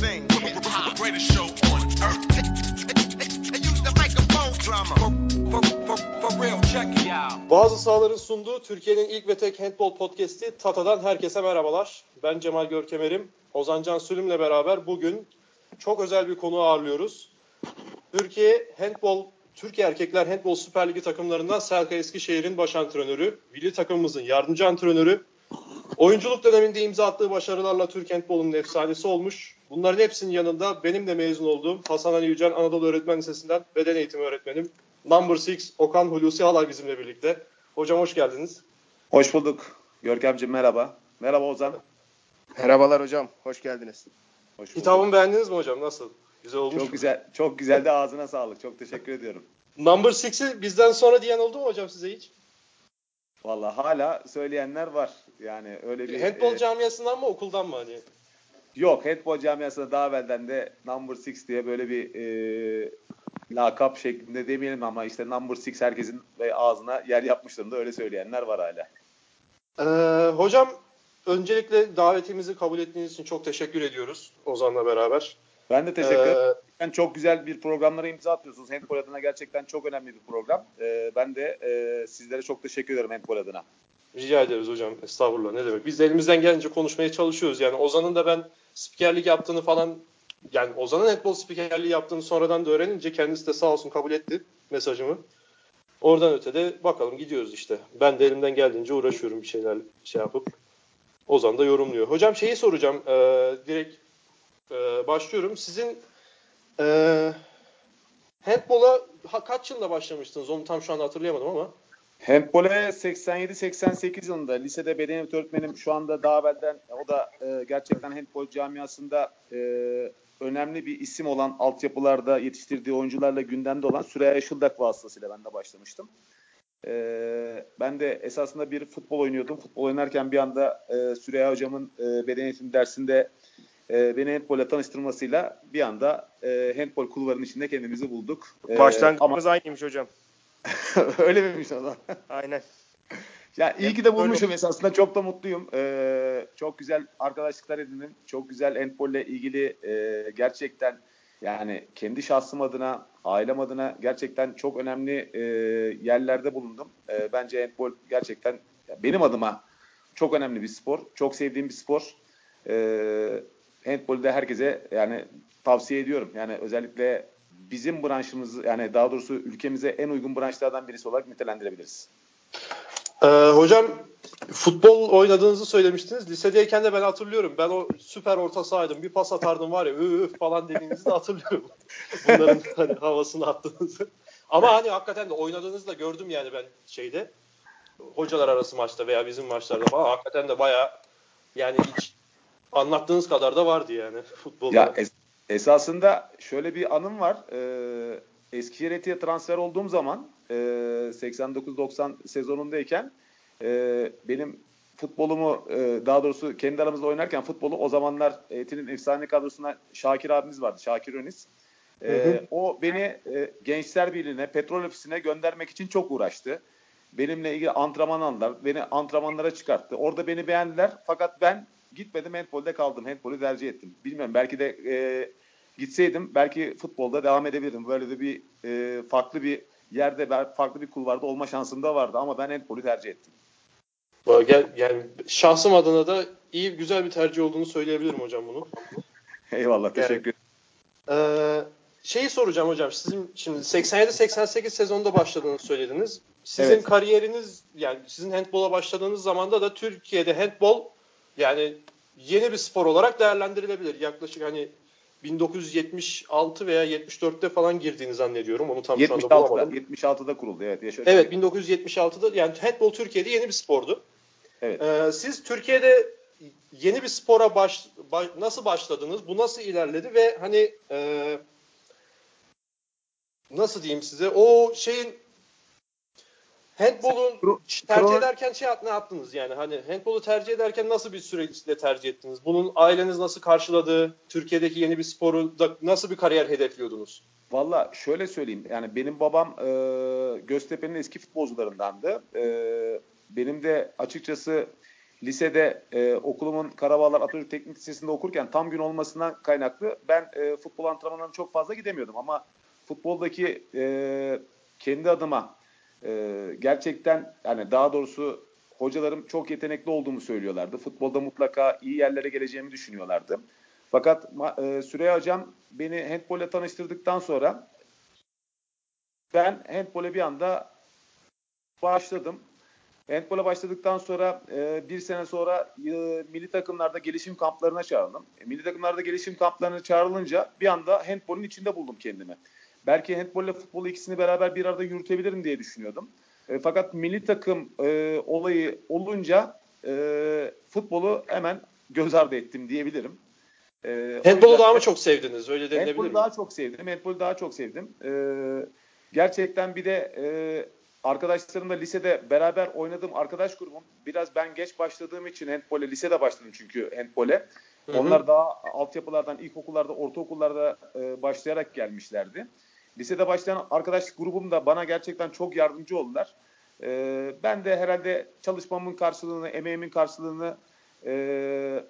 thing. Greatest show on earth. They use the microphone drama. Bazı sahaların sunduğu Türkiye'nin ilk ve tek handball podcast'i Tata'dan herkese merhabalar. Ben Cemal Görkemer'im. Ozancan Sülüm'le beraber bugün çok özel bir konu ağırlıyoruz. Türkiye Handball Türkiye Erkekler Handball Süper Ligi takımlarından Selka Eskişehir'in baş antrenörü, milli takımımızın yardımcı antrenörü, oyunculuk döneminde imza attığı başarılarla Türk Handball'un efsanesi olmuş. Bunların hepsinin yanında benim de mezun olduğum Hasan Ali Yücel Anadolu Öğretmen Lisesi'nden beden eğitimi öğretmenim. Number 6 Okan Hulusi Halay bizimle birlikte. Hocam hoş geldiniz. Hoş bulduk. Görkemciğim merhaba. Merhaba Ozan. Merhabalar hocam, hoş geldiniz. Hoş bulduk. Hitabımı beğendiniz mi hocam? Nasıl? Güzel olmuş Çok mu? güzel. Çok güzel de ağzına sağlık. Çok teşekkür ediyorum. Number 6'i bizden sonra diyen oldu mu hocam size hiç? Vallahi hala söyleyenler var. Yani öyle bir Handball e, camiasından mı okuldan mı hani? yok. Handball camiasında daha evvelden de Number 6 diye böyle bir e, lakap şeklinde demeyelim ama işte Number 6 herkesin ve ağzına yer yapmıştır da öyle söyleyenler var hala. Ee, hocam öncelikle davetimizi kabul ettiğiniz için çok teşekkür ediyoruz Ozan'la beraber. Ben de teşekkür ederim. Ee, çok güzel bir programlara imza atıyorsunuz. Handball adına gerçekten çok önemli bir program. E, ben de e, sizlere çok teşekkür ederim Handball adına. Rica ederiz hocam. Estağfurullah ne demek. Biz de elimizden gelince konuşmaya çalışıyoruz. Yani Ozan'ın da ben spikerlik yaptığını falan yani Ozan'ın handball spikerliği yaptığını sonradan da öğrenince kendisi de sağ olsun kabul etti mesajımı. Oradan öte de bakalım gidiyoruz işte. Ben de elimden geldiğince uğraşıyorum bir şeyler şey yapıp. Ozan da yorumluyor. Hocam şeyi soracağım. Ee, direkt e, başlıyorum. Sizin e, handball'a ha- kaç yılında başlamıştınız? Onu tam şu anda hatırlayamadım ama. Handball'e 87-88 yılında lisede beden eğitimi öğretmenim şu anda daha evvelden o da e, gerçekten handball camiasında e, önemli bir isim olan altyapılarda yetiştirdiği oyuncularla gündemde olan Süreyya Işıldak vasıtasıyla ben de başlamıştım. E, ben de esasında bir futbol oynuyordum. Futbol oynarken bir anda e, Süreyya hocamın e, beden eğitimi dersinde e, beni handboll'e tanıştırmasıyla bir anda e, handball kulvarının içinde kendimizi bulduk. E, Başlangıcımız aynıymış hocam. öyle miymiş o zaman? Aynen. Ya iyi ki de bulmuşum esasında çok da mutluyum. Ee, çok güzel arkadaşlıklar edindim. Çok güzel ile ilgili e, gerçekten yani kendi şahsım adına, ailem adına gerçekten çok önemli e, yerlerde bulundum. E, bence handball gerçekten benim adıma çok önemli bir spor. Çok sevdiğim bir spor. E, handball'ü de herkese yani tavsiye ediyorum. Yani özellikle bizim branşımız yani daha doğrusu ülkemize en uygun branşlardan birisi olarak nitelendirebiliriz. Ee, hocam futbol oynadığınızı söylemiştiniz. Lisedeyken de ben hatırlıyorum. Ben o süper orta sahaydım. Bir pas atardım var ya üf üf falan dediğinizi de hatırlıyorum. Bunların hani havasını attığınızı. Ama hani hakikaten de oynadığınızı da gördüm yani ben şeyde. Hocalar arası maçta veya bizim maçlarda falan. Hakikaten de bayağı yani hiç anlattığınız kadar da vardı yani futbolda. Ya es- esasında şöyle bir anım var. Ee, Eskişehir Eti'ye transfer olduğum zaman e, 89-90 sezonundayken e, benim futbolumu e, daha doğrusu kendi aramızda oynarken futbolu o zamanlar Eti'nin efsane kadrosuna Şakir abimiz vardı. Şakir Öniz. E, Hı hı. o beni e, Gençler Birliği'ne, Petrol Ofisi'ne göndermek için çok uğraştı. Benimle ilgili antrenman aldılar. Beni antrenmanlara çıkarttı. Orada beni beğendiler. Fakat ben gitmedim handbolde kaldım. Handbolü tercih ettim. Bilmiyorum belki de e, gitseydim belki futbolda devam edebilirdim. Böyle de bir e, farklı bir yerde farklı bir kulvarda olma şansım da vardı ama ben handbolü tercih ettim. Gel- yani şahsım adına da iyi güzel bir tercih olduğunu söyleyebilirim hocam bunu. Eyvallah teşekkür ederim. Ee, şeyi soracağım hocam. Sizin şimdi 87-88 sezonda başladığını söylediniz. Sizin Evet. kariyeriniz yani sizin handbola başladığınız zamanda da Türkiye'de handbol yani yeni bir spor olarak değerlendirilebilir. Yaklaşık hani 1976 veya 74'te falan girdiğini zannediyorum. Onu tam şu anda 76'da, bulamadım. 76'da kuruldu evet. Yaşa Evet 1976'da yani handbol Türkiye'de yeni bir spordu. Evet. Ee, siz Türkiye'de yeni bir spora baş, baş- nasıl başladınız? Bu nasıl ilerledi ve hani e, nasıl diyeyim size o şeyin handbolun Kro- tercih ederken şey ne yaptınız yani hani handbolu tercih ederken nasıl bir süreçle tercih ettiniz? Bunun aileniz nasıl karşıladı? Türkiye'deki yeni bir sporu da nasıl bir kariyer hedefliyordunuz? Valla şöyle söyleyeyim. Yani benim babam e, Göztepe'nin eski futbolcularındandı. E, benim de açıkçası lisede e, okulumun Karabağlar Atatürk Teknik Lisesi'nde okurken tam gün olmasından kaynaklı ben e, futbol antrenmanlarına çok fazla gidemiyordum ama futboldaki e, kendi adıma e, gerçekten yani daha doğrusu hocalarım çok yetenekli olduğumu söylüyorlardı. Futbolda mutlaka iyi yerlere geleceğimi düşünüyorlardı. Fakat e, Süreyya Hocam beni handbolle tanıştırdıktan sonra ben handbole bir anda başladım. Handball'a başladıktan sonra e, bir sene sonra e, milli takımlarda gelişim kamplarına çağrıldım. E, milli takımlarda gelişim kamplarına çağrılınca bir anda handball'un içinde buldum kendimi. Belki handball ile futbolu ikisini beraber bir arada yürütebilirim diye düşünüyordum. E, fakat milli takım e, olayı olunca e, futbolu hemen göz ardı ettim diyebilirim. E, Handball'u daha mı çok sevdiniz? Öyle denilebilir Handball'u daha çok sevdim. Handball'u daha çok sevdim. E, gerçekten bir de e, arkadaşlarımla lisede beraber oynadığım arkadaş grubum biraz ben geç başladığım için handbole lisede başladım çünkü handbole. Onlar daha altyapılardan ilkokullarda, ortaokullarda e, başlayarak gelmişlerdi. Lisede başlayan arkadaş grubum da bana gerçekten çok yardımcı oldular. E, ben de herhalde çalışmamın karşılığını, emeğimin karşılığını e,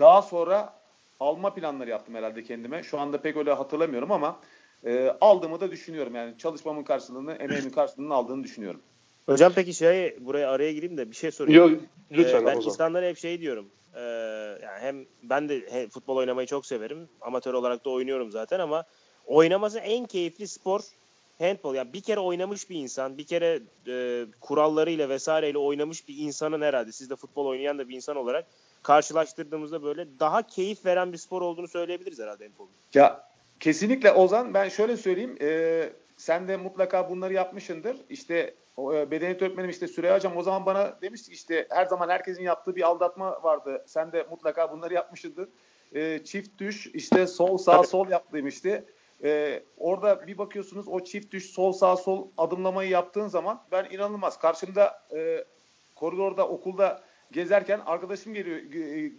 daha sonra alma planları yaptım herhalde kendime. Şu anda pek öyle hatırlamıyorum ama e, aldığımı da düşünüyorum. Yani çalışmamın karşılığını, emeğimin karşılığını aldığını düşünüyorum. Hocam peki şey buraya araya gireyim de bir şey sorayım. Yok lütfen. Ee, ben insanlara hep şey diyorum. Ee, yani hem ben de he, futbol oynamayı çok severim. Amatör olarak da oynuyorum zaten ama oynaması en keyifli spor handball. Yani bir kere oynamış bir insan, bir kere e, kurallarıyla vesaireyle oynamış bir insanın herhalde siz de futbol oynayan da bir insan olarak karşılaştırdığımızda böyle daha keyif veren bir spor olduğunu söyleyebiliriz herhalde handball'un. Ya kesinlikle Ozan ben şöyle söyleyeyim. E, sen de mutlaka bunları yapmışındır. İşte e, bedeniyet öğretmenim işte Süreyya Hocam o zaman bana demişti işte her zaman herkesin yaptığı bir aldatma vardı. Sen de mutlaka bunları yapmışsındır. E, çift düş işte sol sağ sol yap demişti. E, orada bir bakıyorsunuz o çift düş sol sağ sol adımlamayı yaptığın zaman ben inanılmaz. Karşımda e, koridorda okulda gezerken arkadaşım geliyor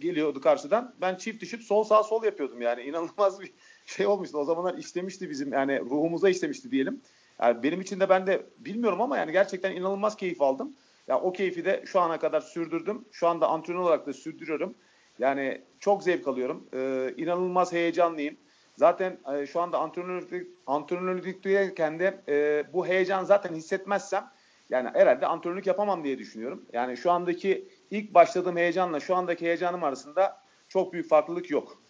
geliyordu karşıdan. Ben çift düşüp sol sağ sol yapıyordum yani. inanılmaz bir şey olmuştu. O zamanlar işlemişti bizim yani ruhumuza işlemişti diyelim. Yani benim için de ben de bilmiyorum ama yani gerçekten inanılmaz keyif aldım. Ya yani o keyfi de şu ana kadar sürdürdüm. Şu anda antrenör olarak da sürdürüyorum. Yani çok zevk alıyorum. Ee, inanılmaz heyecanlıyım. Zaten e, şu anda antrenörlük antrenörlükteyken de e, bu heyecan zaten hissetmezsem yani herhalde antrenörlük yapamam diye düşünüyorum. Yani şu andaki ilk başladığım heyecanla şu andaki heyecanım arasında çok büyük farklılık yok.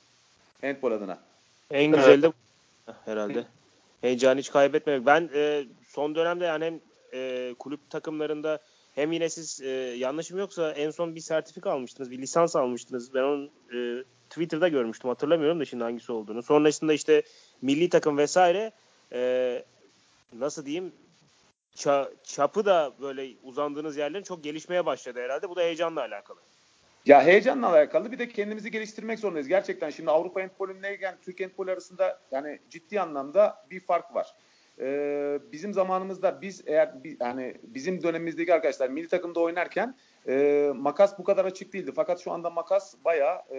Handball adına. En güzeli de herhalde. Heyecanı hiç kaybetmemek. Ben e, son dönemde yani hem e, kulüp takımlarında hem yine siz e, yanlışım yoksa en son bir sertifika almıştınız, bir lisans almıştınız. Ben onu e, Twitter'da görmüştüm. Hatırlamıyorum da şimdi hangisi olduğunu. Sonrasında işte milli takım vesaire e, nasıl diyeyim ça, çapı da böyle uzandığınız yerlerin çok gelişmeye başladı herhalde. Bu da heyecanla alakalı. Ya heyecanla alakalı bir de kendimizi geliştirmek zorundayız. Gerçekten şimdi Avrupa handbolüne yani Türk handbol arasında yani ciddi anlamda bir fark var. Ee, bizim zamanımızda biz eğer yani bizim dönemimizdeki arkadaşlar milli takımda oynarken e, makas bu kadar açık değildi. Fakat şu anda makas bayağı e,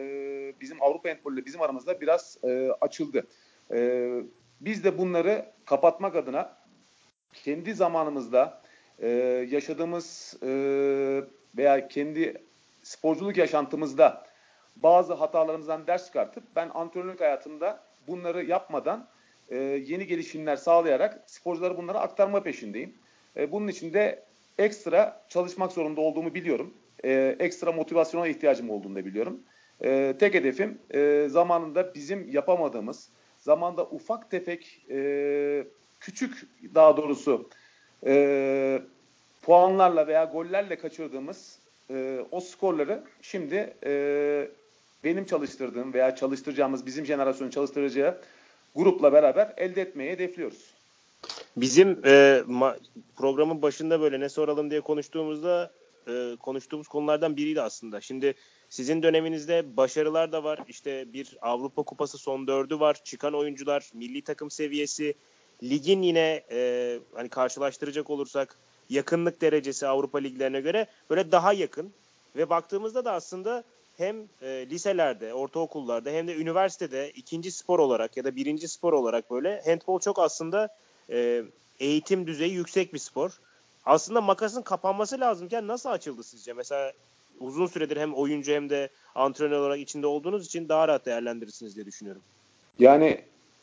bizim Avrupa handbol ile bizim aramızda biraz e, açıldı. E, biz de bunları kapatmak adına kendi zamanımızda e, yaşadığımız e, veya kendi sporculuk yaşantımızda bazı hatalarımızdan ders çıkartıp ben antrenörlük hayatımda bunları yapmadan e, yeni gelişimler sağlayarak sporculara bunları aktarma peşindeyim. E, bunun için de ekstra çalışmak zorunda olduğumu biliyorum. E, ekstra motivasyona ihtiyacım olduğunu da biliyorum. E, tek hedefim e, zamanında bizim yapamadığımız, zamanda ufak tefek e, küçük daha doğrusu e, puanlarla veya gollerle kaçırdığımız e, o skorları şimdi e, benim çalıştırdığım veya çalıştıracağımız bizim jenerasyonun çalıştıracağı grupla beraber elde etmeyi hedefliyoruz. Bizim e, ma- programın başında böyle ne soralım diye konuştuğumuzda e, konuştuğumuz konulardan biriydi aslında. Şimdi sizin döneminizde başarılar da var. İşte bir Avrupa Kupası son dördü var. Çıkan oyuncular, milli takım seviyesi, ligin yine e, hani karşılaştıracak olursak yakınlık derecesi Avrupa liglerine göre böyle daha yakın ve baktığımızda da aslında hem e, liselerde, ortaokullarda hem de üniversitede ikinci spor olarak ya da birinci spor olarak böyle handball çok aslında e, eğitim düzeyi yüksek bir spor. Aslında makasın kapanması lazımken nasıl açıldı sizce? Mesela uzun süredir hem oyuncu hem de antrenör olarak içinde olduğunuz için daha rahat değerlendirirsiniz diye düşünüyorum. Yani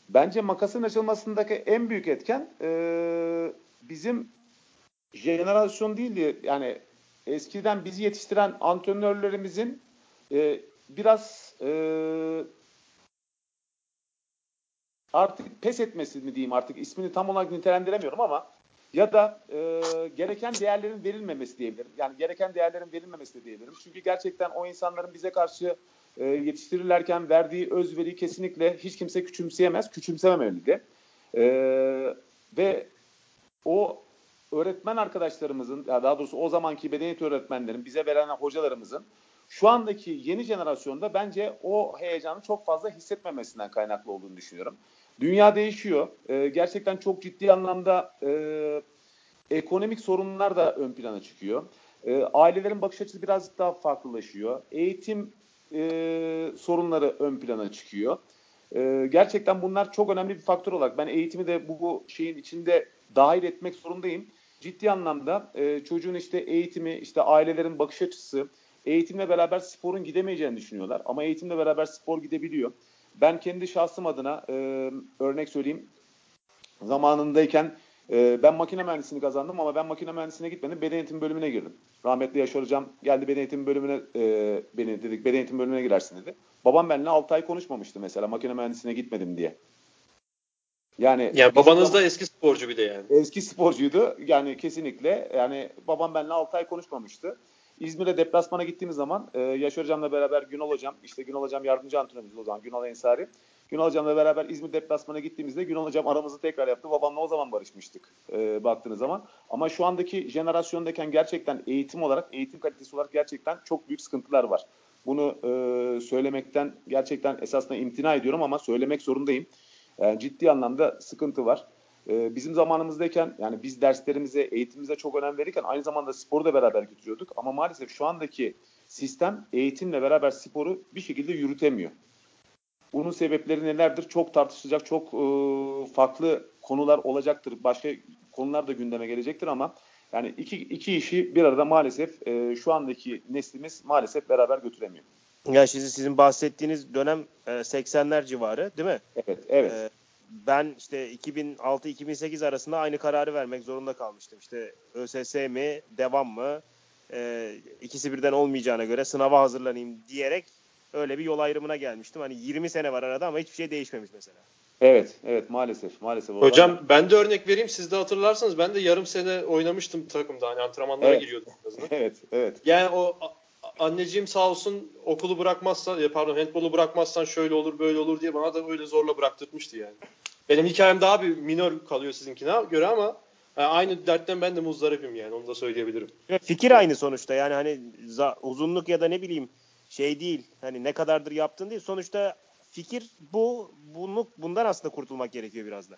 bence makasın açılmasındaki en büyük etken e, bizim jenerasyon değildi. Yani eskiden bizi yetiştiren antrenörlerimizin e, biraz e, artık pes etmesi mi diyeyim artık ismini tam olarak nitelendiremiyorum ama ya da e, gereken değerlerin verilmemesi diyebilirim. Yani gereken değerlerin verilmemesi de diyebilirim. Çünkü gerçekten o insanların bize karşı e, yetiştirilirken verdiği özveri kesinlikle hiç kimse küçümseyemez, küçümsememeli de. E, ve o öğretmen arkadaşlarımızın, daha doğrusu o zamanki bedeniyet öğretmenlerin, bize veren hocalarımızın şu andaki yeni jenerasyonda bence o heyecanı çok fazla hissetmemesinden kaynaklı olduğunu düşünüyorum. Dünya değişiyor. E, gerçekten çok ciddi anlamda e, ekonomik sorunlar da ön plana çıkıyor. E, ailelerin bakış açısı birazcık daha farklılaşıyor. Eğitim e, sorunları ön plana çıkıyor. E, gerçekten bunlar çok önemli bir faktör olarak ben eğitimi de bu, bu şeyin içinde dahil etmek zorundayım. Ciddi anlamda e, çocuğun işte eğitimi, işte ailelerin bakış açısı, eğitimle beraber sporun gidemeyeceğini düşünüyorlar. Ama eğitimle beraber spor gidebiliyor. Ben kendi şahsım adına e, örnek söyleyeyim. Zamanındayken e, ben makine mühendisliğini kazandım ama ben makine mühendisliğine gitmedim. Beden eğitim bölümüne girdim. Rahmetli Yaşar Hocam geldi beden eğitim bölümüne e, beni dedik beden eğitim bölümüne girersin dedi. Babam benimle 6 ay konuşmamıştı mesela makine mühendisliğine gitmedim diye. Yani yani babanız da eski sporcu bir de yani. Eski sporcuydu. Yani kesinlikle yani babam benimle 6 ay konuşmamıştı. İzmir'e deplasmana gittiğimiz zaman e, Yaşar Hocam'la beraber Günal Hocam, işte Günal Hocam yardımcı antrenörümüz o zaman Günal Ensari. Günal Hocam'la beraber İzmir deplasmana gittiğimizde Günal Hocam aramızı tekrar yaptı. Babamla o zaman barışmıştık e, baktığınız zaman. Ama şu andaki jenerasyondayken gerçekten eğitim olarak, eğitim kalitesi olarak gerçekten çok büyük sıkıntılar var. Bunu e, söylemekten gerçekten esasında imtina ediyorum ama söylemek zorundayım. Yani ciddi anlamda sıkıntı var. Ee, bizim zamanımızdayken yani biz derslerimize, eğitimimize çok önem verirken aynı zamanda sporu da beraber götürüyorduk. Ama maalesef şu andaki sistem eğitimle beraber sporu bir şekilde yürütemiyor. Bunun sebepleri nelerdir? Çok tartışılacak, çok e, farklı konular olacaktır. Başka konular da gündeme gelecektir ama yani iki, iki işi bir arada maalesef e, şu andaki neslimiz maalesef beraber götüremiyor. Ya şimdi sizin bahsettiğiniz dönem e, 80'ler civarı değil mi? Evet, evet. E, ben işte 2006-2008 arasında aynı kararı vermek zorunda kalmıştım. İşte ÖSS mi, devam mı? E, ikisi birden olmayacağına göre sınava hazırlanayım diyerek öyle bir yol ayrımına gelmiştim. Hani 20 sene var arada ama hiçbir şey değişmemiş mesela. Evet, evet maalesef, maalesef. Hocam ben de örnek vereyim. Siz de hatırlarsanız ben de yarım sene oynamıştım takımda. Hani antrenmanlara evet. giriyordum. evet, evet. Yani o anneciğim sağ olsun okulu bırakmazsan, pardon handbolu bırakmazsan şöyle olur böyle olur diye bana da öyle zorla bıraktırmıştı yani. Benim hikayem daha bir minor kalıyor sizinkine göre ama yani aynı dertten ben de muzdaripim yani onu da söyleyebilirim. Fikir aynı sonuçta yani hani uzunluk ya da ne bileyim şey değil hani ne kadardır yaptın değil sonuçta fikir bu bunu bundan aslında kurtulmak gerekiyor biraz da.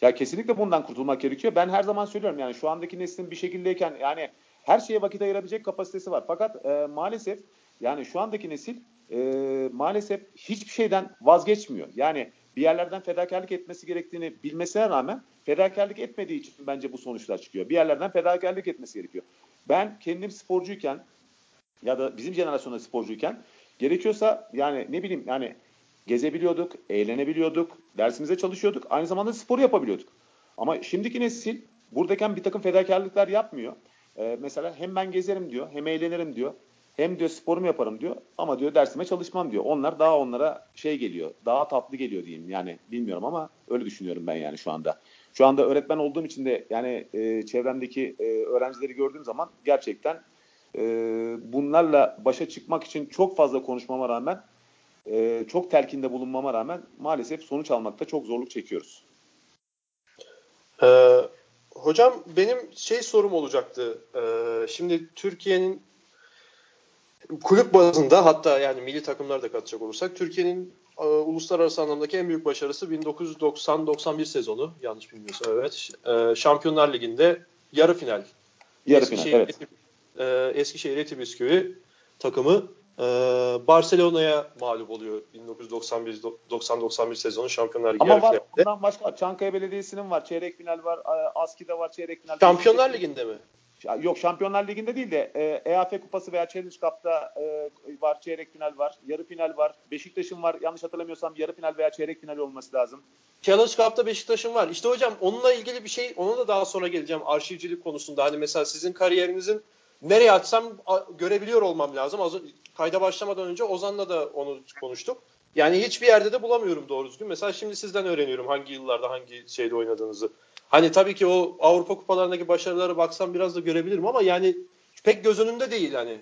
Ya kesinlikle bundan kurtulmak gerekiyor. Ben her zaman söylüyorum yani şu andaki neslin bir şekildeyken yani her şeye vakit ayırabilecek kapasitesi var. Fakat e, maalesef yani şu andaki nesil e, maalesef hiçbir şeyden vazgeçmiyor. Yani bir yerlerden fedakarlık etmesi gerektiğini bilmesine rağmen fedakarlık etmediği için bence bu sonuçlar çıkıyor. Bir yerlerden fedakarlık etmesi gerekiyor. Ben kendim sporcuyken ya da bizim jenerasyonda sporcuyken gerekiyorsa yani ne bileyim yani gezebiliyorduk, eğlenebiliyorduk, dersimize çalışıyorduk, aynı zamanda spor yapabiliyorduk. Ama şimdiki nesil buradayken bir takım fedakarlıklar yapmıyor. Ee, mesela hem ben gezerim diyor, hem eğlenirim diyor, hem diyor sporumu yaparım diyor ama diyor dersime çalışmam diyor. Onlar daha onlara şey geliyor, daha tatlı geliyor diyeyim. Yani bilmiyorum ama öyle düşünüyorum ben yani şu anda. Şu anda öğretmen olduğum için de yani e, çevremdeki e, öğrencileri gördüğüm zaman gerçekten e, bunlarla başa çıkmak için çok fazla konuşmama rağmen, e, çok telkinde bulunmama rağmen maalesef sonuç almakta çok zorluk çekiyoruz. Ee, hocam benim şey sorum olacaktı. Ee, şimdi Türkiye'nin kulüp bazında hatta yani milli takımlar da katacak olursak Türkiye'nin e, uluslararası anlamdaki en büyük başarısı 1990-91 sezonu yanlış bilmiyorsam evet. E, Şampiyonlar Ligi'nde yarı final. Yarı Eskişehir, final evet. E, Eskişehir Etibisküvi takımı e, Barcelona'ya mağlup oluyor 1991-91 sezonu Şampiyonlar Ligi Ama var finalde. bundan başka Çankaya Belediyesi'nin var. Çeyrek final var. Aski'de var çeyrek final. Şampiyonlar Ligi'nde mi? Yok Şampiyonlar Ligi'nde değil de e, EAF Kupası veya Challenge Cup'ta e, var, çeyrek final var, yarı final var. Beşiktaş'ın var, yanlış hatırlamıyorsam yarı final veya çeyrek final olması lazım. Challenge Cup'ta Beşiktaş'ın var. İşte hocam onunla ilgili bir şey, ona da daha sonra geleceğim arşivcilik konusunda. Hani mesela sizin kariyerinizin nereye açsam görebiliyor olmam lazım. Az, kayda başlamadan önce Ozan'la da onu konuştuk. Yani hiçbir yerde de bulamıyorum doğru düzgün. Mesela şimdi sizden öğreniyorum hangi yıllarda hangi şeyde oynadığınızı. Hani tabii ki o Avrupa kupalarındaki başarılara baksam biraz da görebilirim ama yani pek göz önünde değil hani.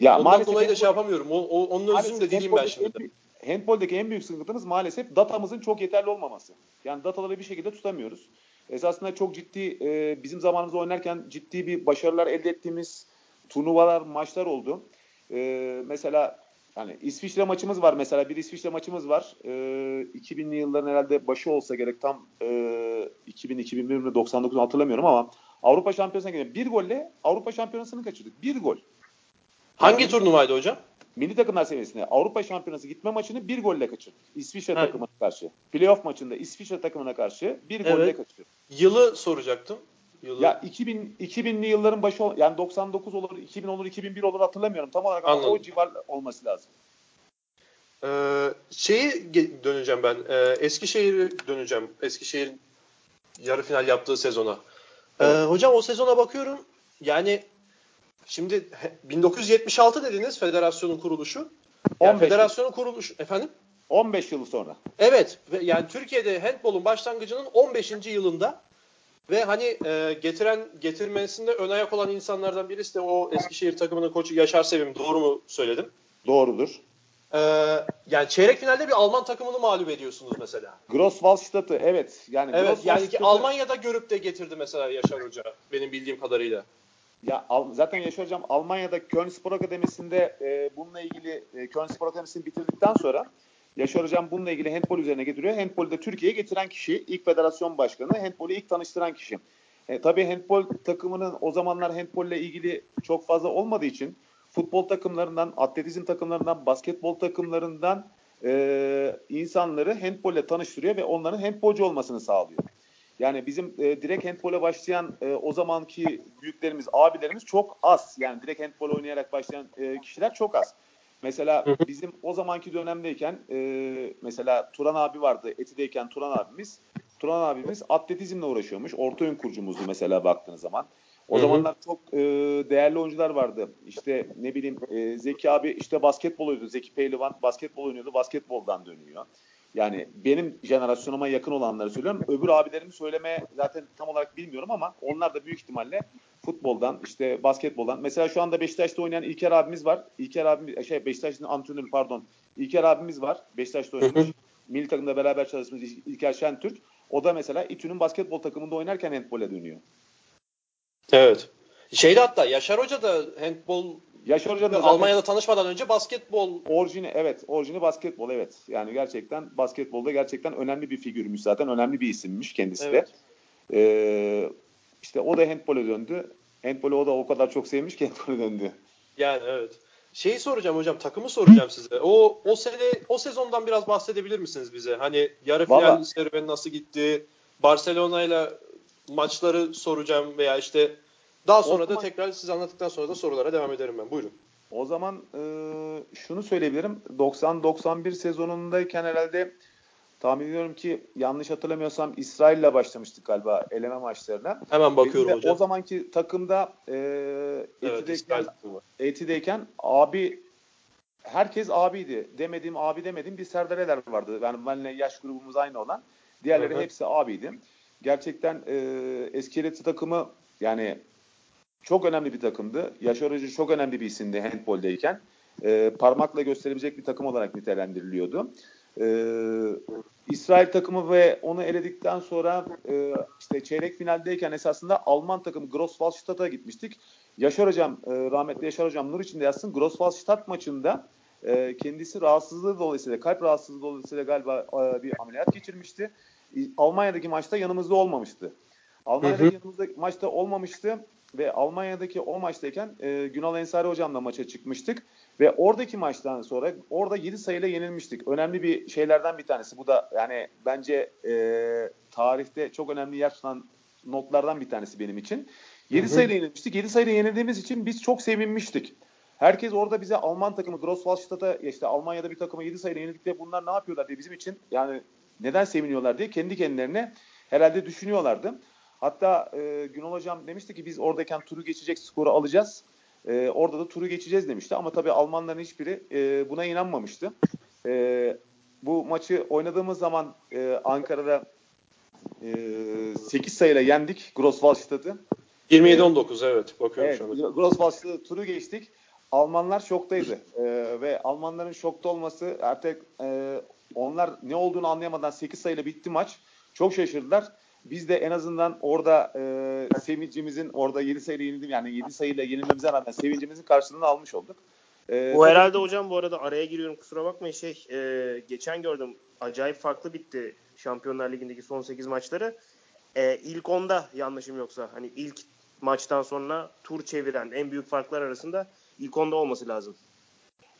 Ya Ondan maalesef dolayı da şey yapamıyorum. O, o, onun özünü de dileyim ben şimdi. handboldeki en büyük sıkıntımız maalesef datamızın çok yeterli olmaması. Yani dataları bir şekilde tutamıyoruz. Esasında çok ciddi e, bizim zamanımızda oynarken ciddi bir başarılar elde ettiğimiz turnuvalar, maçlar oldu. E, mesela yani İsviçre maçımız var mesela bir İsviçre maçımız var. E, 2000'li yılların herhalde başı olsa gerek tam e, 2000 2001 mi 99 hatırlamıyorum ama Avrupa Şampiyonası'na gelen bir golle Avrupa Şampiyonası'nı kaçırdık. Bir gol. Hangi yani, turnuvaydı hocam? Milli takımlar seviyesinde Avrupa Şampiyonası gitme maçını bir golle kaçırdık. İsviçre evet. takımına karşı. Playoff maçında İsviçre takımına karşı bir evet. golle kaçırdık. Yılı soracaktım. Yılı. Ya 2000 2000'li yılların başı yani 99 olur, 2000 olur, 2001 olur hatırlamıyorum tam olarak ama o civar olması lazım. Ee, şeyi döneceğim ben. Ee, Eskişehir'e döneceğim. Eskişehir'in yarı final yaptığı sezona. Ee, evet. Hocam o sezona bakıyorum. Yani şimdi 1976 dediniz federasyonun kuruluşu. Yani federasyonun kuruluşu efendim? 15 yıl sonra. Evet. Yani Türkiye'de handbolun başlangıcının 15. yılında ve hani e, getiren getirmesinde ön ayak olan insanlardan birisi de o Eskişehir takımının koçu Yaşar Sevim. Doğru mu söyledim? Doğrudur. Ee, yani çeyrek finalde bir Alman takımını mağlup ediyorsunuz mesela. Grosswaldstadt'ı evet. Yani evet yani ki Almanya'da görüp de getirdi mesela Yaşar Hoca benim bildiğim kadarıyla. Ya zaten Yaşar Hocam Almanya'da Köln Spor Akademisi'nde e, bununla ilgili e, Köln Spor Akademisi'ni bitirdikten sonra Yaşar Hocam bununla ilgili handball üzerine getiriyor. Handball'u da Türkiye'ye getiren kişi, ilk federasyon başkanı, handball'u ilk tanıştıran kişi. E, tabii handball takımının o zamanlar handball ile ilgili çok fazla olmadığı için futbol takımlarından, atletizm takımlarından, basketbol takımlarından e, insanları handball ile tanıştırıyor ve onların handbolcu olmasını sağlıyor. Yani bizim e, direkt handbole başlayan e, o zamanki büyüklerimiz, abilerimiz çok az. Yani direkt handbol oynayarak başlayan e, kişiler çok az. Mesela bizim o zamanki dönemdeyken e, mesela Turan abi vardı. Eti'deyken Turan abimiz. Turan abimiz atletizmle uğraşıyormuş. Orta ön kurucumuzdu mesela baktığınız zaman. O Hı-hı. zamanlar çok e, değerli oyuncular vardı. İşte ne bileyim e, Zeki abi işte basketbol oynuyordu. Zeki Pehlivan basketbol oynuyordu. Basketboldan dönüyor. Yani benim jenerasyonuma yakın olanları söylüyorum. Öbür abilerimi söylemeye zaten tam olarak bilmiyorum ama onlar da büyük ihtimalle futboldan işte basketboldan. Mesela şu anda Beşiktaş'ta oynayan İlker abimiz var. İlker abimiz şey Beşiktaş'ın antrenörü pardon. İlker abimiz var. Beşiktaş'ta oynamış. Milli takımda beraber çalışmış İlker Şentürk. O da mesela İTÜ'nün basketbol takımında oynarken handbole dönüyor. Evet. Şeyde hatta Yaşar Hoca da handbol Yaşar Hoca da Almanya'da tanışmadan önce basketbol orijini evet orijini basketbol evet. Yani gerçekten basketbolda gerçekten önemli bir figürmüş zaten. Önemli bir isimmiş kendisi evet. de. Ee, işte o da handbole döndü. Handbolu o da o kadar çok sevmiş ki handbole döndü. Yani evet. Şeyi soracağım hocam, takımı soracağım size. O o sene o sezondan biraz bahsedebilir misiniz bize? Hani yarı final Vallahi... serüveni nasıl gitti? Barcelona ile maçları soracağım veya işte daha sonra o da zaman, tekrar siz anlattıktan sonra da sorulara devam ederim ben. Buyurun. O zaman e, şunu söyleyebilirim. 90-91 sezonundayken herhalde tahmin ediyorum ki yanlış hatırlamıyorsam İsrail'le başlamıştık galiba eleme maçlarına. Hemen bakıyorum hocam. O zamanki takımda e, evet, Eti'deyken, abi herkes abiydi. Demediğim abi demediğim bir Serdar Eler vardı. Yani benimle yaş grubumuz aynı olan. Diğerleri Hı-hı. hepsi abiydi. Gerçekten e, eski Eti takımı yani çok önemli bir takımdı. Yaşar Hoca çok önemli bir isimdi handboldeyken. E, parmakla gösterebilecek bir takım olarak nitelendiriliyordu. E, İsrail takımı ve onu eledikten sonra e, işte çeyrek finaldeyken esasında Alman takımı Grosswaldstadt'a gitmiştik. Yaşar Hocam, e, rahmetli Yaşar Hocam nur içinde yazsın. Grosswaldstadt maçında e, kendisi rahatsızlığı dolayısıyla, kalp rahatsızlığı dolayısıyla galiba e, bir ameliyat geçirmişti. Almanya'daki maçta yanımızda olmamıştı. Almanya'daki yanımızda maçta olmamıştı ve Almanya'daki o maçtayken e, Günal Ensari hocamla maça çıkmıştık ve oradaki maçtan sonra orada 7 sayıyla yenilmiştik. Önemli bir şeylerden bir tanesi. Bu da yani bence e, tarihte çok önemli yer tutan notlardan bir tanesi benim için. 7 sayıyla yenilmiştik. 7 sayıyla yenildiğimiz için biz çok sevinmiştik. Herkes orada bize Alman takımı Grosswaldstadt'a işte Almanya'da bir takıma 7 sayıyla yenildik de bunlar ne yapıyorlar diye bizim için yani neden seviniyorlar diye kendi kendilerine herhalde düşünüyorlardı. Hatta e, Günol Hocam demişti ki biz oradayken turu geçecek skoru alacağız. E, orada da turu geçeceğiz demişti. Ama tabii Almanların hiçbiri e, buna inanmamıştı. E, bu maçı oynadığımız zaman e, Ankara'da e, 8 sayıyla yendik Grosswaldstadt'ı. 27-19 evet bakıyorum Evet, şu anda. Grosswaldstadt'ı turu geçtik. Almanlar şoktaydı. E, ve Almanların şokta olması artık e, onlar ne olduğunu anlayamadan 8 sayıyla bitti maç. Çok şaşırdılar. Biz de en azından orada e, sevincimizin orada 7 sayıyla yenildim yani 7 sayıyla yenilmemize rağmen sevincimizin karşılığını almış olduk. E, Bu herhalde hocam bu arada araya giriyorum kusura bakmayın şey e, geçen gördüm acayip farklı bitti Şampiyonlar Ligi'ndeki son 8 maçları. E, ilk onda yanlışım yoksa hani ilk maçtan sonra tur çeviren en büyük farklar arasında ilk onda olması lazım.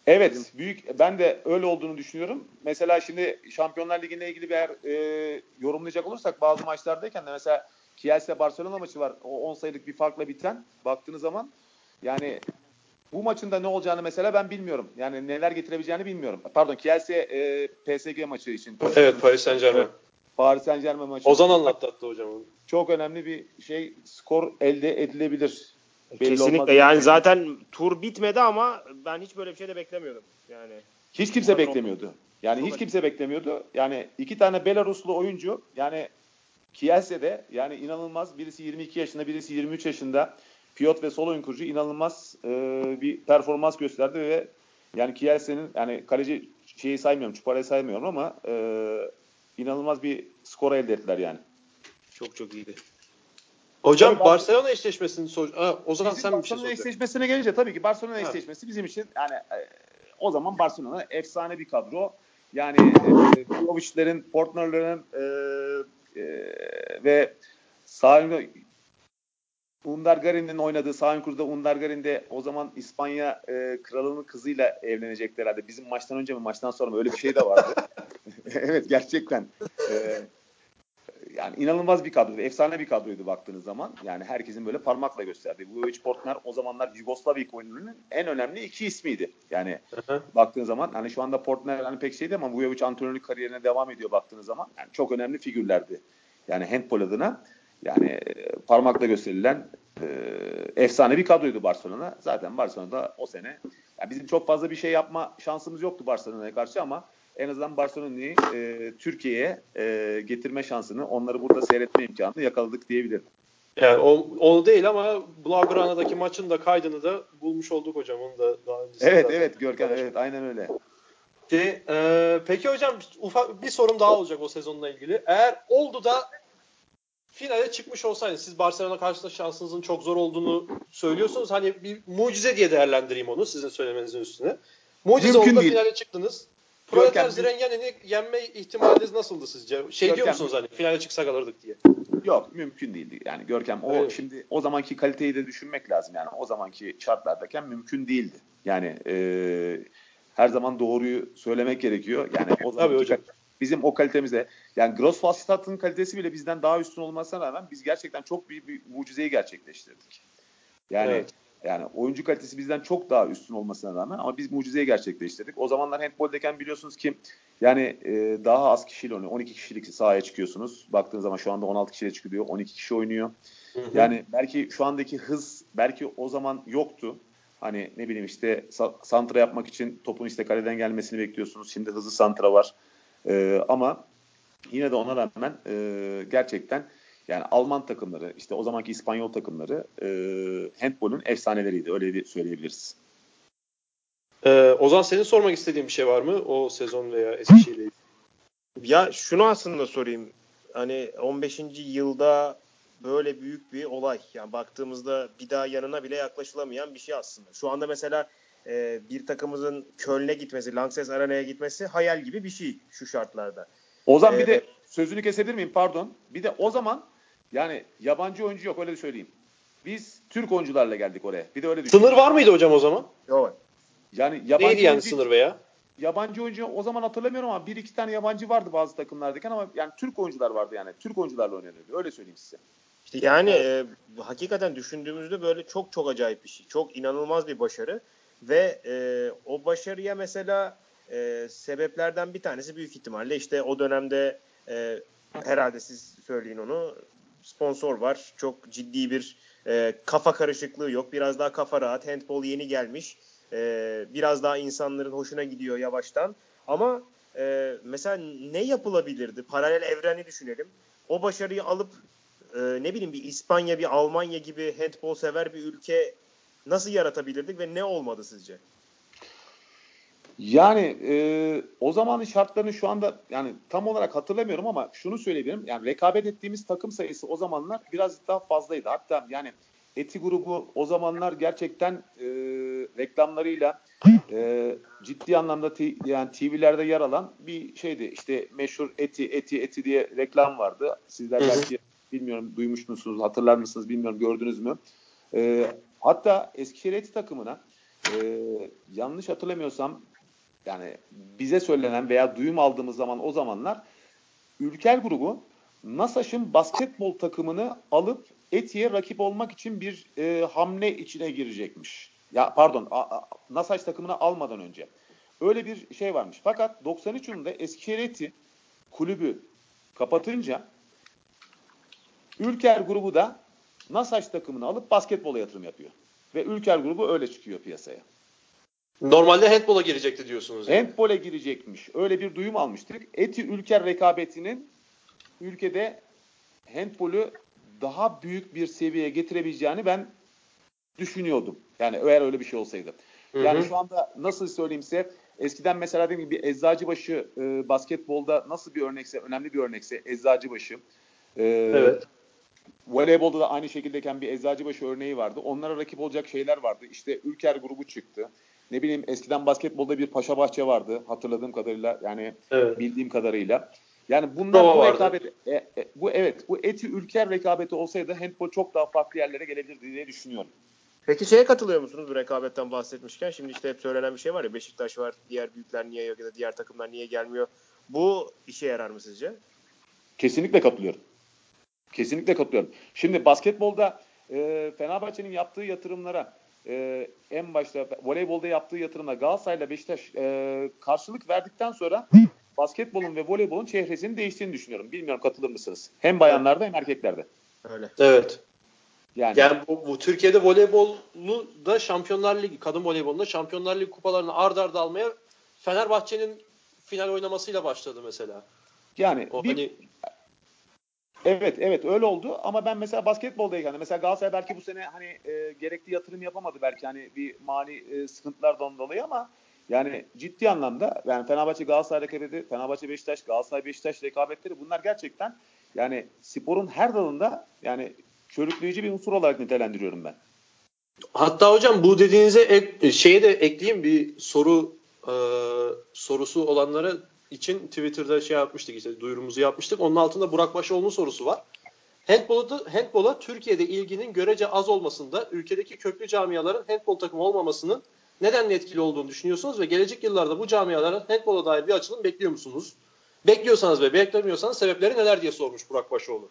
Evet, büyük. Ben de öyle olduğunu düşünüyorum. Mesela şimdi Şampiyonlar Ligi'ne ilgili bir e, yorumlayacak olursak bazı maçlardayken de mesela Kielse Barcelona maçı var. O 10 sayılık bir farkla biten baktığınız zaman yani bu maçın da ne olacağını mesela ben bilmiyorum. Yani neler getirebileceğini bilmiyorum. Pardon Kielse e, PSG maçı için. Evet Paris Saint Germain. Paris Saint Germain maçı. Ozan anlattı hatta hocam. Çok önemli bir şey skor elde edilebilir. Belli Kesinlikle yani zaten tur bitmedi ama ben hiç böyle bir şey de beklemiyordum. Yani Hiç kimse beklemiyordu. Yani hiç kimse beklemiyordu. Yani iki tane Belaruslu oyuncu yani Kielce'de yani inanılmaz birisi 22 yaşında birisi 23 yaşında Piyot ve sol oyun kurucu inanılmaz e, bir performans gösterdi ve yani Kielce'nin yani kaleci şeyi saymıyorum Çupara'yı saymıyorum ama e, inanılmaz bir skor elde ettiler yani. çok çok iyiydi. Hocam ben- Barcelona eşleşmesini sor. Ha, o zaman sen bir şey soracaksın. eşleşmesine gelince tabii ki Barcelona Ha. eşleşmesi bizim için yani e, o zaman Barcelona efsane bir kadro. Yani e, Portner'ların e, e, ve sağ Undargarin'in oynadığı ön kurda Undargarin'de o zaman İspanya e, kralının kızıyla evlenecekti herhalde. Bizim maçtan önce mi maçtan sonra mı öyle bir şey de vardı. evet gerçekten. E, yani inanılmaz bir kadroydu. Efsane bir kadroydu baktığınız zaman. Yani herkesin böyle parmakla gösterdiği. Vujovic Portner o zamanlar Yugoslavya ilk oyununun en önemli iki ismiydi. Yani Hı hı. baktığınız zaman hani şu anda Portner hani pek şeydi ama Vujovic antrenörlük kariyerine devam ediyor baktığınız zaman. Yani çok önemli figürlerdi. Yani handball adına yani e, parmakla gösterilen e, efsane bir kadroydu Barcelona. Zaten Barcelona'da o sene yani bizim çok fazla bir şey yapma şansımız yoktu Barcelona'ya karşı ama en azından Barcelona'yı e, Türkiye'ye e, getirme şansını, onları burada seyretme imkanını yakaladık diyebilirim. Yani o, o değil ama Blaugrana'daki maçın da kaydını da bulmuş olduk hocam. Onu da daha öncesinde Evet evet Görkem evet aynen öyle. De, e, peki hocam ufak bir sorum daha olacak o sezonla ilgili. Eğer oldu da finale çıkmış olsaydı siz Barcelona karşısında şansınızın çok zor olduğunu söylüyorsunuz. Hani bir mucize diye değerlendireyim onu sizin söylemenizin üstüne. Mucize Mümkün oldu da değil. finale çıktınız. Görkem, Proleter Zrenjanin'i yenme ihtimaliniz nasıldı sizce? Şey diyor Görkem, musunuz hani finale çıksak alırdık diye? Yok mümkün değildi. Yani Görkem o Evet. şimdi o zamanki kaliteyi de düşünmek lazım. Yani o zamanki şartlardayken mümkün değildi. Yani e, her zaman doğruyu söylemek gerekiyor. Yani o zamanki hocam. kal- bizim o kalitemize yani Grosswaldstadt'ın kalitesi bile bizden daha üstün olmasına rağmen biz gerçekten çok büyük bir mucizeyi gerçekleştirdik. Yani Evet. Yani oyuncu kalitesi bizden çok daha üstün olmasına rağmen ama biz mucizeyi gerçekleştirdik. O zamanlar handboldeyken biliyorsunuz ki yani e, daha az kişiyle oynuyor. 12 kişilik sahaya çıkıyorsunuz. Baktığınız zaman şu anda 16 kişiyle çıkıyor. 12 kişi oynuyor. Hı hı. Yani belki şu andaki hız belki o zaman yoktu. Hani ne bileyim işte sa- santra yapmak için topun işte kaleden gelmesini bekliyorsunuz. Şimdi hızlı santra var. E, ama yine de ona rağmen e, gerçekten yani Alman takımları, işte o zamanki İspanyol takımları e, handbolun efsaneleriydi. Öyle bir söyleyebiliriz. Ee, Ozan senin sormak istediğin bir şey var mı o sezon veya Eskişehir'le ilgili? Ya şunu aslında sorayım. Hani 15. yılda böyle büyük bir olay. Yani baktığımızda bir daha yanına bile yaklaşılamayan bir şey aslında. Şu anda mesela e, bir takımımızın Köln'e gitmesi, Lanxess Arena'ya gitmesi hayal gibi bir şey şu şartlarda. Ozan bir Ee, de sözünü kesebilir miyim? Pardon. Bir de o zaman yani yabancı oyuncu yok öyle de söyleyeyim. Biz Türk oyuncularla geldik oraya. Bir de öyle düşün. Sınır var mıydı hocam o zaman? Yok. Yani yabancı Neydi yani oyuncu, sınır veya? yabancı oyuncu o zaman hatırlamıyorum ama bir iki tane yabancı vardı bazı takımlardayken ama yani Türk oyuncular vardı yani. Türk oyuncularla oynanıyordu. Öyle söyleyeyim size. İşte yani e, hakikaten düşündüğümüzde böyle çok çok acayip bir şey. Çok inanılmaz bir başarı ve e, o başarıya mesela e, sebeplerden bir tanesi büyük ihtimalle işte o dönemde e, herhalde siz söyleyin onu sponsor var. Çok ciddi bir e, kafa karışıklığı yok. Biraz daha kafa rahat. Handball yeni gelmiş. E, biraz daha insanların hoşuna gidiyor yavaştan. Ama e, mesela ne yapılabilirdi? Paralel evreni düşünelim. O başarıyı alıp e, ne bileyim bir İspanya, bir Almanya gibi handball sever bir ülke nasıl yaratabilirdik ve ne olmadı sizce? Yani e, o zamanın şartlarını şu anda yani tam olarak hatırlamıyorum ama şunu söyleyebilirim. Yani rekabet ettiğimiz takım sayısı o zamanlar biraz daha fazlaydı. Hatta yani Eti grubu o zamanlar gerçekten e, reklamlarıyla e, ciddi anlamda t- yani TV'lerde yer alan bir şeydi. İşte meşhur Eti Eti Eti diye reklam vardı. Sizler belki bilmiyorum duymuş musunuz, hatırlar mısınız bilmiyorum gördünüz mü? E, hatta Eskişehir Eti takımına e, yanlış hatırlamıyorsam yani bize söylenen veya duyum aldığımız zaman o zamanlar Ülker grubu NASAŞ'ın basketbol takımını alıp Eti'ye rakip olmak için bir e, hamle içine girecekmiş. Ya pardon a, takımını almadan önce. Öyle bir şey varmış. Fakat 93 yılında Eskişehir Eti kulübü kapatınca Ülker grubu da NASAŞ takımını alıp basketbola yatırım yapıyor. Ve Ülker grubu öyle çıkıyor piyasaya. Normalde handbola girecekti diyorsunuz. Yani. Handbole girecekmiş. Öyle bir duyum almıştık. Eti Ülker rekabetinin ülkede handbolü daha büyük bir seviyeye getirebileceğini ben düşünüyordum. Yani eğer öyle bir şey olsaydı. Hı hı. Yani şu anda nasıl söyleyeyim size eskiden mesela dediğim gibi Eczacıbaşı e, basketbolda nasıl bir örnekse, önemli bir örnekse Eczacıbaşı. E, evet. Voleybolda da aynı şekildeyken bir Eczacıbaşı örneği vardı. Onlara rakip olacak şeyler vardı. İşte Ülker grubu çıktı. Ne bileyim eskiden basketbolda bir Paşa Bahçe vardı hatırladığım kadarıyla yani evet. bildiğim kadarıyla. Yani bunlar Roma bu rekabet e, e, bu evet bu eti ülker rekabeti olsaydı handball çok daha farklı yerlere gelebilirdi diye düşünüyorum. Peki şeye katılıyor musunuz bu rekabetten bahsetmişken? Şimdi işte hep söylenen bir şey var ya Beşiktaş var, diğer büyükler niye yok ya da diğer takımlar niye gelmiyor? Bu işe yarar mı sizce? Kesinlikle katılıyorum. Kesinlikle katılıyorum. Şimdi basketbolda e, Fenerbahçe'nin yaptığı yatırımlara e, en başta voleybolda yaptığı yatırımla Galatasaray'la Beşiktaş e, karşılık verdikten sonra basketbolun ve voleybolun çehresinin değiştiğini düşünüyorum. Bilmiyorum katılır mısınız? Hem bayanlarda hem erkeklerde. Öyle. Evet. Yani, yani bu, bu Türkiye'de voleybolu da Şampiyonlar Ligi, kadın voleybolunda Şampiyonlar Ligi kupalarını ard arda almaya Fenerbahçe'nin final oynamasıyla başladı mesela. Yani o bir, hani Evet evet öyle oldu ama ben mesela basketboldayken mesela Galatasaray belki bu sene hani e, gerekli yatırım yapamadı belki hani bir mali e, sıkıntılardan dolayı ama yani ciddi anlamda yani Fenerbahçe Galatasaray rekabeti, Fenerbahçe Beşiktaş, Galatasaray Beşiktaş rekabetleri bunlar gerçekten yani sporun her dalında yani körükleyici bir unsur olarak nitelendiriyorum ben. Hatta hocam bu dediğinize ek, şeye de ekleyeyim bir soru e, sorusu olanlara için Twitter'da şey yapmıştık işte duyurumuzu yapmıştık. Onun altında Burak Başoğlu'nun sorusu var. Handbola, handbola Türkiye'de ilginin görece az olmasında ülkedeki köklü camiaların handbol takımı olmamasının neden etkili olduğunu düşünüyorsunuz ve gelecek yıllarda bu camiaların handbola dair bir açılım bekliyor musunuz? Bekliyorsanız ve beklemiyorsanız sebepleri neler diye sormuş Burak Başoğlu.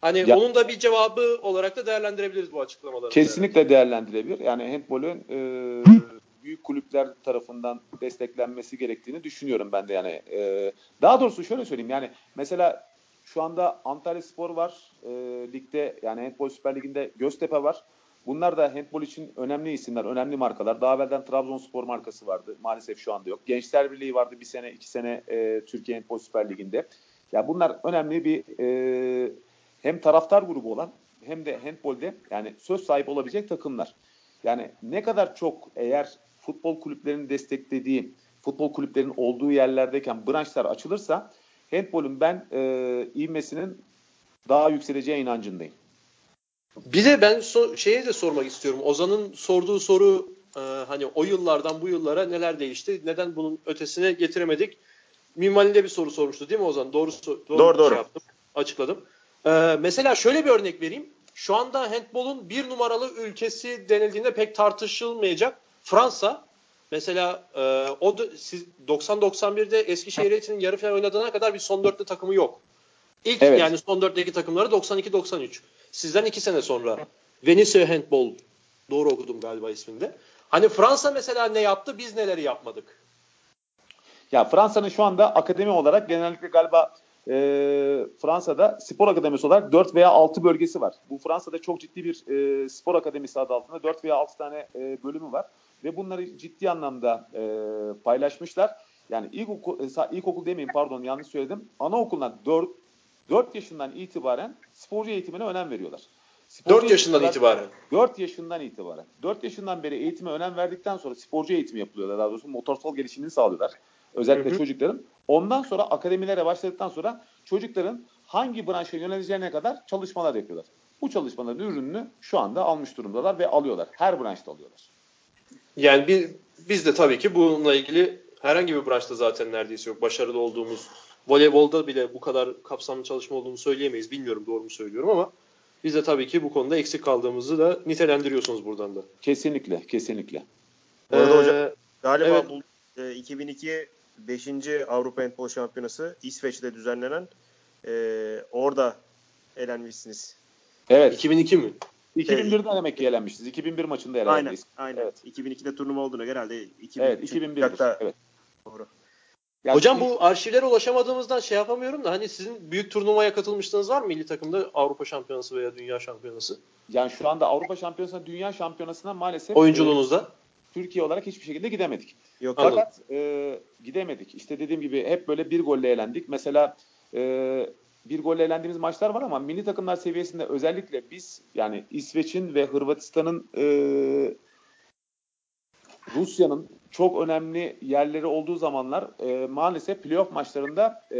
Hani ya, onun da bir cevabı olarak da değerlendirebiliriz bu açıklamaları. Kesinlikle yani. değerlendirebilir. Yani handbolun e, büyük kulüpler tarafından desteklenmesi gerektiğini düşünüyorum ben de yani. E, daha doğrusu şöyle söyleyeyim yani mesela şu anda Antalya Spor var e, ligde yani Handball Süper Ligi'nde Göztepe var. Bunlar da handball için önemli isimler, önemli markalar. Daha evvelden Trabzonspor markası vardı. Maalesef şu anda yok. Gençler Birliği vardı bir sene, iki sene e, Türkiye Handball Süper Ligi'nde. Ya bunlar önemli bir e, hem taraftar grubu olan hem de handbolde yani söz sahibi olabilecek takımlar. Yani ne kadar çok eğer futbol kulüplerinin desteklediği, futbol kulüplerinin olduğu yerlerdeyken branşlar açılırsa handbolun ben e, ivmesinin daha yükseleceği inancındayım. Bir de ben so- şeye de sormak istiyorum. Ozan'ın sorduğu soru e, hani o yıllardan bu yıllara neler değişti? Neden bunun ötesine getiremedik? Minvalinde bir soru sormuştu değil mi Ozan? Doğru doğru, doğru, doğru. Şey yaptım, açıkladım. E, mesela şöyle bir örnek vereyim. Şu anda handbolun bir numaralı ülkesi denildiğinde pek tartışılmayacak. Fransa mesela e, o da, siz 90-91'de Eskişehir için yarı final oynadığına kadar bir son dörtte takımı yok. İlk Evet. yani son dörtteki takımları 92-93. Sizden iki sene sonra. Venice Handball. Doğru okudum galiba isminde. Hani Fransa mesela ne yaptı biz neleri yapmadık? Ya Fransa'nın şu anda akademi olarak genellikle galiba e, Fransa'da spor akademisi olarak 4 veya 6 bölgesi var. Bu Fransa'da çok ciddi bir e, spor akademisi adı altında 4 veya 6 tane e, bölümü var. Ve bunları ciddi anlamda e, paylaşmışlar. Yani ilkokul, e, sa- ilkokul demeyeyim pardon yanlış söyledim. Anaokulundan 4, 4 yaşından itibaren sporcu eğitimine önem veriyorlar. Sporcu 4 yaşından itibaren. 4 yaşından itibaren. 4 yaşından beri eğitime önem verdikten sonra sporcu eğitimi yapılıyorlar. Daha doğrusu motorsal gelişimini sağlıyorlar. Özellikle Hı hı. çocukların. Ondan sonra akademilere başladıktan sonra çocukların hangi branşa yöneleceğine kadar çalışmalar yapıyorlar. Bu çalışmaların ürününü şu anda almış durumdalar ve alıyorlar. Her branşta alıyorlar. Yani bir, biz de tabii ki bununla ilgili herhangi bir branşta zaten neredeyse yok. Başarılı olduğumuz voleybolda bile bu kadar kapsamlı çalışma olduğunu söyleyemeyiz. Bilmiyorum doğru mu söylüyorum ama biz de tabii ki bu konuda eksik kaldığımızı da nitelendiriyorsunuz buradan da. Kesinlikle, kesinlikle. Bu arada Ee, hocam galiba evet. bu e, 2002 5. Avrupa Handball Şampiyonası İsveç'te düzenlenen e, orada elenmişsiniz. Evet. 2002 mi? 2001'de demek ki elenmişiz. 2001 maçında Aynen. elenmişiz. Aynen. Evet. 2002'de turnuva olduğuna herhalde 2000 Evet, 2001'dir. Hatta- Evet. Doğru. Yani Hocam bu arşivlere ulaşamadığımızdan şey yapamıyorum da hani sizin büyük turnuvaya katılmışlığınız var mı milli takımda Avrupa Şampiyonası veya Dünya Şampiyonası? yani şu anda Avrupa Şampiyonası'na, Dünya Şampiyonası'na maalesef Oyunculuğunuzda? e, Türkiye olarak hiçbir şekilde gidemedik. Yok Anladım. Fakat e, gidemedik. İşte dediğim gibi hep böyle bir golle elendik. Mesela e, bir golle elendiğimiz maçlar var ama milli takımlar seviyesinde özellikle biz yani İsveç'in ve Hırvatistan'ın e, Rusya'nın çok önemli yerleri olduğu zamanlar e, maalesef playoff maçlarında e,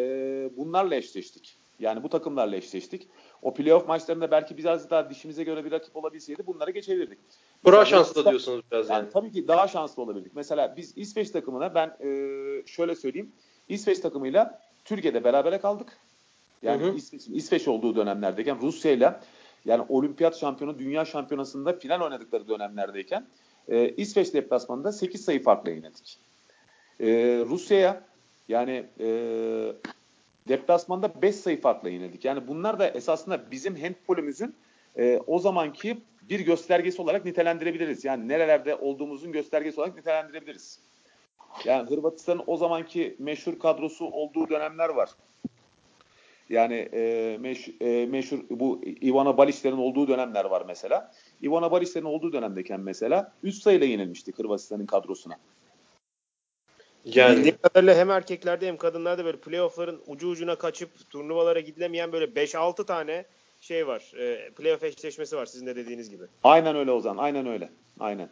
bunlarla eşleştik. Yani bu takımlarla eşleştik. O playoff maçlarında belki biraz daha dişimize göre bir rakip olabilseydi bunları geçebilirdik. Bura şanslı da diyorsunuz biraz yani. yani tabii ki daha şanslı olabildik. Mesela biz İsveç takımına ben e, şöyle söyleyeyim. İsveç takımıyla Türkiye'de berabere kaldık. Yani Hı hı. İsveç, İsveç olduğu dönemlerdeyken Rusya'yla yani olimpiyat şampiyonu, dünya şampiyonasında final oynadıkları dönemlerdeyken e, İsveç deplasmanında 8 sayı farkla yenildik. E, Rusya'ya yani e, deplasmanda 5 sayı farkla yenildik. Yani bunlar da esasında bizim handbolümüzün e, o zamanki bir göstergesi olarak nitelendirebiliriz. Yani nerelerde olduğumuzun göstergesi olarak nitelendirebiliriz. Yani Hırvatistan'ın o zamanki meşhur kadrosu olduğu dönemler var. Yani e, meş, e, meşhur bu Ivana Balişler'in olduğu dönemler var mesela. Ivana Balişler'in olduğu dönemdeyken mesela 3 sayıyla yenilmiştik Hırvatistan'ın kadrosuna. Yani Bildiğim kadarıyla hem erkeklerde hem kadınlarda böyle playoff'ların ucu ucuna kaçıp turnuvalara gidilemeyen böyle 5-6 tane şey var. E, playoff eşleşmesi var sizin de dediğiniz gibi. Aynen öyle Ozan, aynen öyle. Aynen.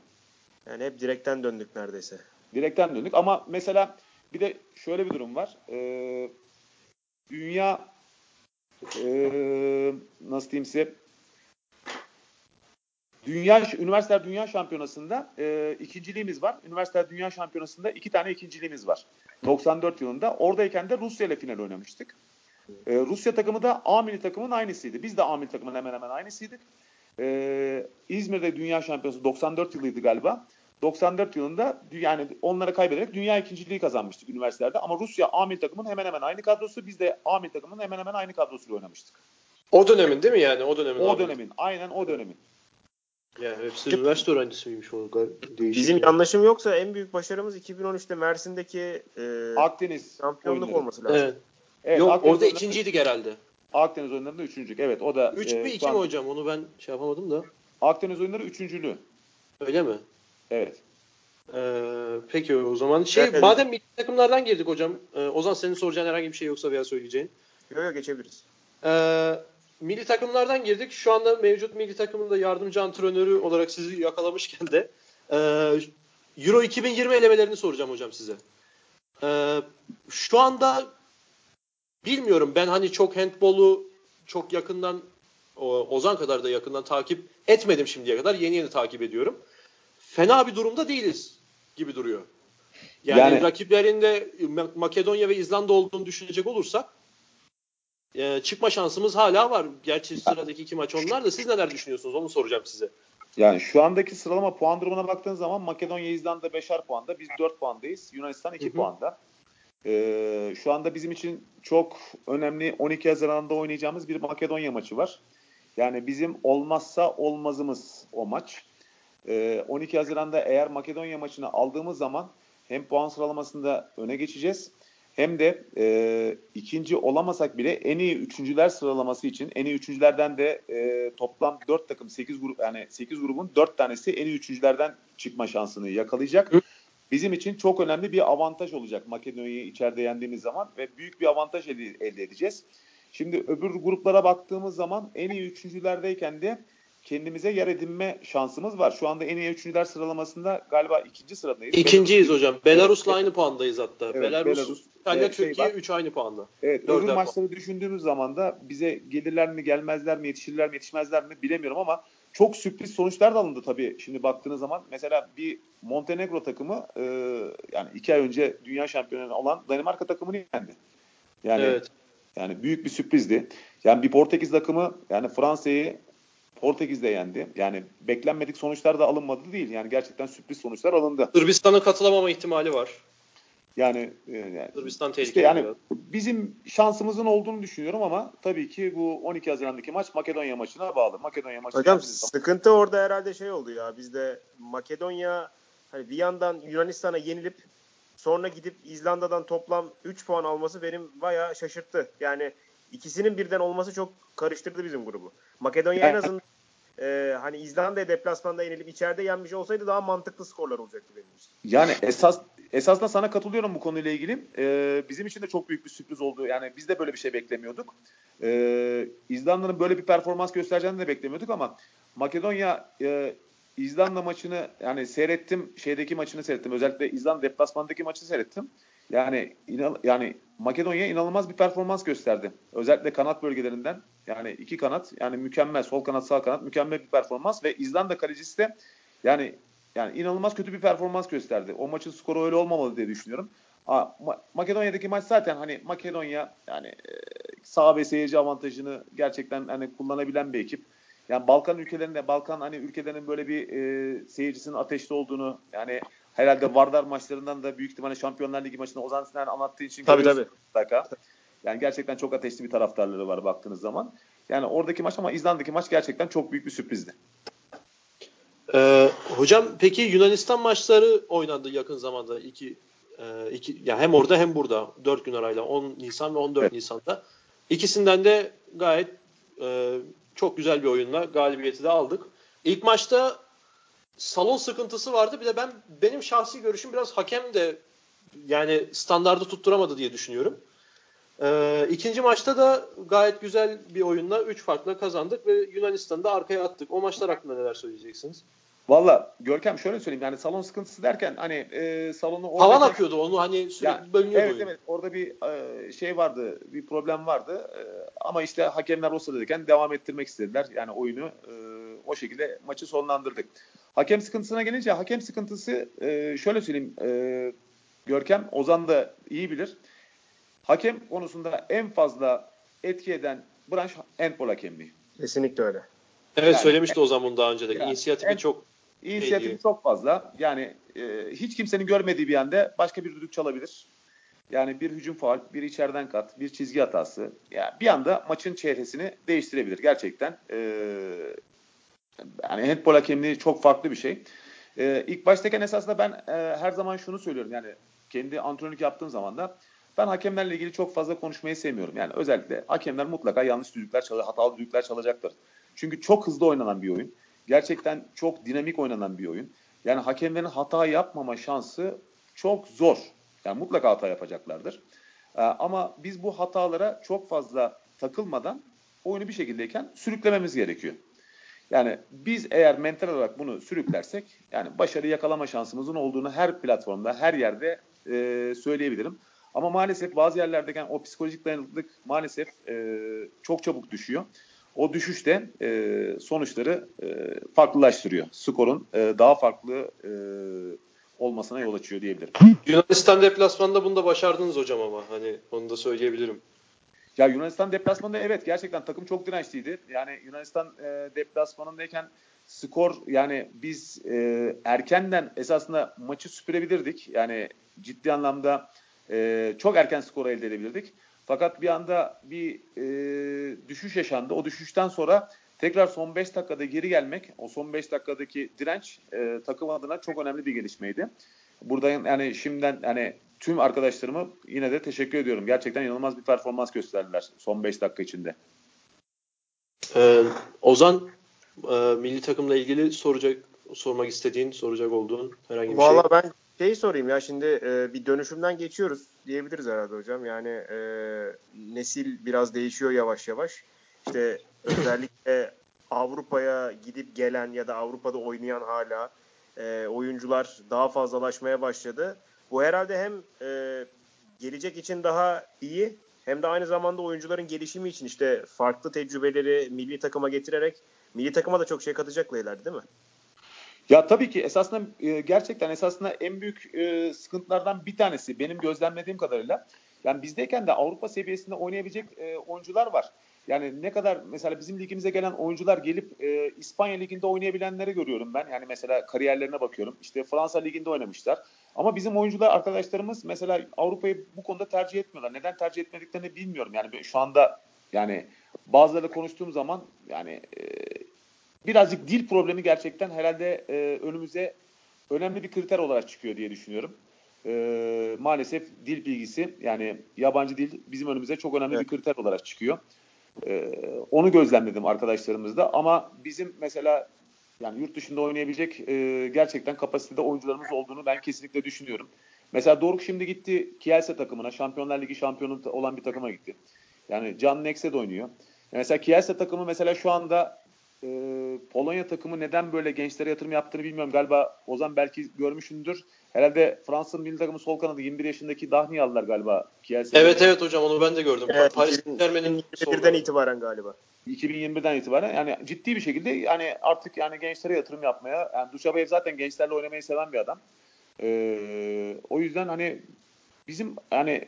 Yani hep direkten döndük neredeyse. Direkten döndük ama mesela bir de şöyle bir durum var. Ee, dünya ee, nasıl diyeyim size Dünya Üniversiteler Dünya Şampiyonası'nda e, ikinciliğimiz var. Üniversiteler Dünya Şampiyonası'nda iki tane ikinciliğimiz var. 94 yılında. Oradayken de Rusya ile final oynamıştık. E, Rusya takımı da A milli takımın aynısıydı. Biz de A milli takımın hemen hemen aynısıydık. E, İzmir'de Dünya Şampiyonası 94 yılıydı galiba. 94 yılında yani onlara kaybederek dünya ikinciliği kazanmıştık üniversitelerde. Ama Rusya A milli takımın hemen hemen aynı kadrosu. Biz de A milli takımın hemen hemen aynı kadrosuyla oynamıştık. o dönemin değil mi yani? O dönemin. O abi. dönemin. Aynen o dönemin. Yani hepsi üniversite öğrencisiymiş o değişik. Bizim yani. yanlışım yoksa en büyük başarımız 2013'te Mersin'deki e, Akdeniz şampiyonluk oyunları. olması lazım. Evet. Evet, Yok Akdeniz orada ikinciydik herhalde. Akdeniz oyunlarında üçüncülük. Evet o da. 3 e, mü şu 2 mi hocam? Onu ben şey yapamadım da. Akdeniz oyunları üçüncülüğü. Öyle mi? Evet. Ee, peki o zaman şey Evet. madem milli takımlardan girdik hocam. E, Ozan senin soracağın herhangi bir şey yoksa veya söyleyeceğin. Yok yok geçebiliriz. Ee, milli takımlardan girdik. Şu anda mevcut milli takımın da yardımcı antrenörü olarak sizi yakalamışken de e, Euro 2020 elemelerini soracağım hocam size. Ee, şu anda bilmiyorum ben hani çok handbolu çok yakından Ozan kadar da yakından takip etmedim şimdiye kadar. Yeni yeni takip ediyorum. Fena bir durumda değiliz gibi duruyor. Yani, Yani- rakiplerinde Ma- Makedonya ve İzlanda olduğunu düşünecek olursak e, çıkma şansımız hala var. Gerçi sıradaki iki maç onlar da. Siz neler düşünüyorsunuz? Onu soracağım size. Yani şu andaki sıralama puan durumuna baktığın zaman Makedonya, İzlanda 5'er puanda. Biz 4 puandayız. Yunanistan 2 Hı hı. puanda. Ee, şu anda bizim için çok önemli 12 Haziran'da oynayacağımız bir Makedonya maçı var. Yani bizim olmazsa olmazımız o maç. Ee, 12 Haziran'da eğer Makedonya maçını aldığımız zaman hem puan sıralamasında öne geçeceğiz hem de e, ikinci olamasak bile en iyi üçüncüler sıralaması için en iyi üçüncülerden de e, toplam 4 takım 8 grup yani 8 grubun 4 tanesi en iyi üçüncülerden çıkma şansını yakalayacak. Bizim için çok önemli bir avantaj olacak Makedonya'yı içeride yendiğimiz zaman ve büyük bir avantaj elde, elde edeceğiz. Şimdi öbür gruplara baktığımız zaman en iyi üçüncülerdeyken de kendimize yer edinme şansımız var. Şu anda en iyi üçüncüler sıralamasında galiba ikinci sıradayız. İkinciyiz Belarus, hocam. Belarus'la aynı puandayız hatta. Evet, Belarus, Belarus İtalya, e, şey Türkiye var. 3 aynı puanda. Evet, öbür maçları düşündüğümüz zaman da bize gelirler mi, gelmezler mi, yetişirler mi, yetişmezler mi bilemiyorum ama çok sürpriz sonuçlar da alındı tabii şimdi baktığınız zaman. Mesela bir Montenegro takımı e, yani iki ay önce dünya şampiyonu olan Danimarka takımını yendi. Yani Evet. yani büyük bir sürprizdi. Yani bir Portekiz takımı yani Fransa'yı Portekiz'de yendi. Yani beklenmedik sonuçlar da alınmadı değil. Yani gerçekten sürpriz sonuçlar alındı. Sırbistan'a katılamama ihtimali var. Yani, e, yani Sırbistan tehlikeli. işte yani bizim şansımızın olduğunu düşünüyorum ama tabii ki bu 12 Haziran'daki maç Makedonya maçına bağlı. Makedonya maçı Hocam sıkıntı orada herhalde şey oldu ya. Bizde Makedonya hani bir yandan Yunanistan'a yenilip sonra gidip İzlanda'dan toplam 3 puan alması benim bayağı şaşırttı. Yani ikisinin birden olması çok karıştırdı bizim grubu. Makedonya en azından e, hani İzlanda'ya deplasmanda yenilip içeride yenmiş olsaydı daha mantıklı skorlar olacaktı benim için. Yani esas esasında sana katılıyorum bu konuyla ilgili. Ee, bizim için de çok büyük bir sürpriz oldu. Yani biz de böyle bir şey beklemiyorduk. Ee, İzlanda'nın böyle bir performans göstereceğini de beklemiyorduk ama Makedonya e, İzlanda maçını yani seyrettim. Şeydeki maçını seyrettim. Özellikle İzlanda deplasmandaki maçı seyrettim. Yani inan, yani Makedonya inanılmaz bir performans gösterdi. Özellikle kanat bölgelerinden. Yani iki kanat yani mükemmel sol kanat sağ kanat mükemmel bir performans ve İzlanda kalecisi de yani yani inanılmaz kötü bir performans gösterdi. O maçın skoru öyle olmamalı diye düşünüyorum. Aa, Ma- Makedonya'daki maç zaten hani Makedonya yani e, sağ ve seyirci avantajını gerçekten hani kullanabilen bir ekip. Yani Balkan ülkelerinde Balkan hani ülkelerinin böyle bir e, seyircisinin ateşli olduğunu yani herhalde Vardar maçlarından da büyük ihtimalle Şampiyonlar Ligi maçında Ozan Sinan anlattığı için Tabii, görüyorsunuz mutlaka. Yani gerçekten çok ateşli bir taraftarları var baktığınız zaman. Yani oradaki maç ama İzlanda'daki maç gerçekten çok büyük bir sürprizdi. Ee, hocam peki Yunanistan maçları oynandı yakın zamanda iki, e, iki ya hem orada hem burada 4 gün arayla 10 Nisan ve 14 Evet. Nisan'da ikisinden de gayet e, çok güzel bir oyunla galibiyeti de aldık. İlk maçta salon sıkıntısı vardı. Bir de ben benim şahsi görüşüm biraz hakem de yani standardı tutturamadı diye düşünüyorum. Ee, ikinci maçta da gayet güzel bir oyunla 3 farkla kazandık ve Yunanistan'ı da arkaya attık. O maçlar hakkında neler söyleyeceksiniz? Valla Görkem şöyle söyleyeyim yani salon sıkıntısı derken hani e, salonu orada Havan akıyordu onu hani sürekli bölünüyordu evet oyun. evet orada bir e, şey vardı bir problem vardı E, ama işte hakemler o sıradayken devam ettirmek istediler yani oyunu e, o şekilde maçı sonlandırdık. Hakem sıkıntısına gelince hakem sıkıntısı e, şöyle söyleyeyim e, Görkem Ozan da iyi bilir. Hakem konusunda en fazla etki eden branş handball hakemliği. Kesinlikle öyle. Evet Yani- söylemişti o zaman bunun daha önce de. Yani- İnisiyatifi en- çok İnisiyatifi diyor. çok fazla. Yani e, hiç kimsenin görmediği bir anda başka bir düdük çalabilir. Yani bir hücum faal, bir içeriden kat, bir çizgi hatası. Yani bir anda maçın çehresini değiştirebilir gerçekten. E, yani handball hakemliği çok farklı bir şey. E, ilk baştayken esasında ben e, her zaman şunu söylüyorum. Yani kendi antrenörlük yaptığım zaman da ben hakemlerle ilgili çok fazla konuşmayı sevmiyorum. Yani özellikle hakemler mutlaka yanlış düdükler çalacak, hatalı düdükler çalacaktır. Çünkü çok hızlı oynanan bir oyun. Gerçekten çok dinamik oynanan bir oyun. Yani hakemlerin hata yapmama şansı çok zor. Yani mutlaka hata yapacaklardır. Ee, ama biz bu hatalara çok fazla takılmadan oyunu bir şekildeyken sürüklememiz gerekiyor. Yani biz eğer mental olarak bunu sürüklersek yani başarı yakalama şansımızın olduğunu her platformda, her yerde e, söyleyebilirim. Ama maalesef bazı yerlerdeki o psikolojik dayanıklılık maalesef e, çok çabuk düşüyor. O düşüş de e, sonuçları e, farklılaştırıyor. Skorun e, daha farklı e, olmasına yol açıyor diyebilirim. Yunanistan deplasmanında bunu da başardınız hocam ama hani onu da söyleyebilirim. Ya Yunanistan deplasmanında evet gerçekten takım çok dirençliydi. Yani Yunanistan e, deplasmanındayken skor yani biz e, erkenden esasında maçı süpürebilirdik. Yani ciddi anlamda e, çok erken skoru elde edebilirdik. Fakat bir anda bir e, düşüş yaşandı. O düşüşten sonra tekrar son 5 dakikada geri gelmek, o son 5 dakikadaki direnç e, takım adına çok önemli bir gelişmeydi. Burada yani şimdiden hani tüm arkadaşlarımı yine de teşekkür ediyorum. Gerçekten inanılmaz bir performans gösterdiler son 5 dakika içinde. Ee, Ozan e, milli takımla ilgili soracak sormak istediğin, soracak olduğun herhangi bir Vallahi şey. ben şeyi sorayım ya şimdi e, bir dönüşümden geçiyoruz diyebiliriz herhalde hocam. Yani e, nesil biraz değişiyor yavaş yavaş. İşte özellikle Avrupa'ya gidip gelen ya da Avrupa'da oynayan hala e, oyuncular daha fazlalaşmaya başladı. Bu herhalde hem e, gelecek için daha iyi hem de aynı zamanda oyuncuların gelişimi için işte farklı tecrübeleri milli takıma getirerek milli takıma da çok şey katacaklar ileride değil mi? Ya tabii ki esasında e, gerçekten esasında en büyük e, sıkıntılardan bir tanesi benim gözlemlediğim kadarıyla yani bizdeyken de Avrupa seviyesinde oynayabilecek e, oyuncular var. Yani ne kadar mesela bizim ligimize gelen oyuncular gelip e, İspanya liginde oynayabilenleri görüyorum ben. Yani mesela kariyerlerine bakıyorum. İşte Fransa liginde oynamışlar. Ama bizim oyuncular arkadaşlarımız mesela Avrupa'yı bu konuda tercih etmiyorlar. Neden tercih etmediklerini bilmiyorum. Yani şu anda yani bazılarıyla konuştuğum zaman yani e, birazcık dil problemi gerçekten herhalde e, önümüze önemli bir kriter olarak çıkıyor diye düşünüyorum. E, maalesef dil bilgisi yani yabancı dil bizim önümüze çok önemli evet. bir kriter olarak çıkıyor. E, onu gözlemledim arkadaşlarımızda ama bizim mesela yani yurt dışında oynayabilecek e, gerçekten kapasitede oyuncularımız olduğunu ben kesinlikle düşünüyorum. Mesela Doruk şimdi gitti Kielse takımına, Şampiyonlar Ligi şampiyonu olan bir takıma gitti. Yani Can Nexed oynuyor. Mesela Kielse takımı mesela şu anda e, Polonya takımı neden böyle gençlere yatırım yaptığını bilmiyorum. Galiba Ozan belki görmüşsündür. Herhalde Fransız milli takımı sol kanadı 21 yaşındaki Dahni aldılar galiba. Kielce'de. Evet evet hocam onu ben de gördüm. Evet, Paris Saint-Germain'in 2021'den itibaren galiba. 2021'den itibaren yani ciddi bir şekilde yani artık yani gençlere yatırım yapmaya yani Duşabev zaten gençlerle oynamayı seven bir adam. Ee, o yüzden hani bizim yani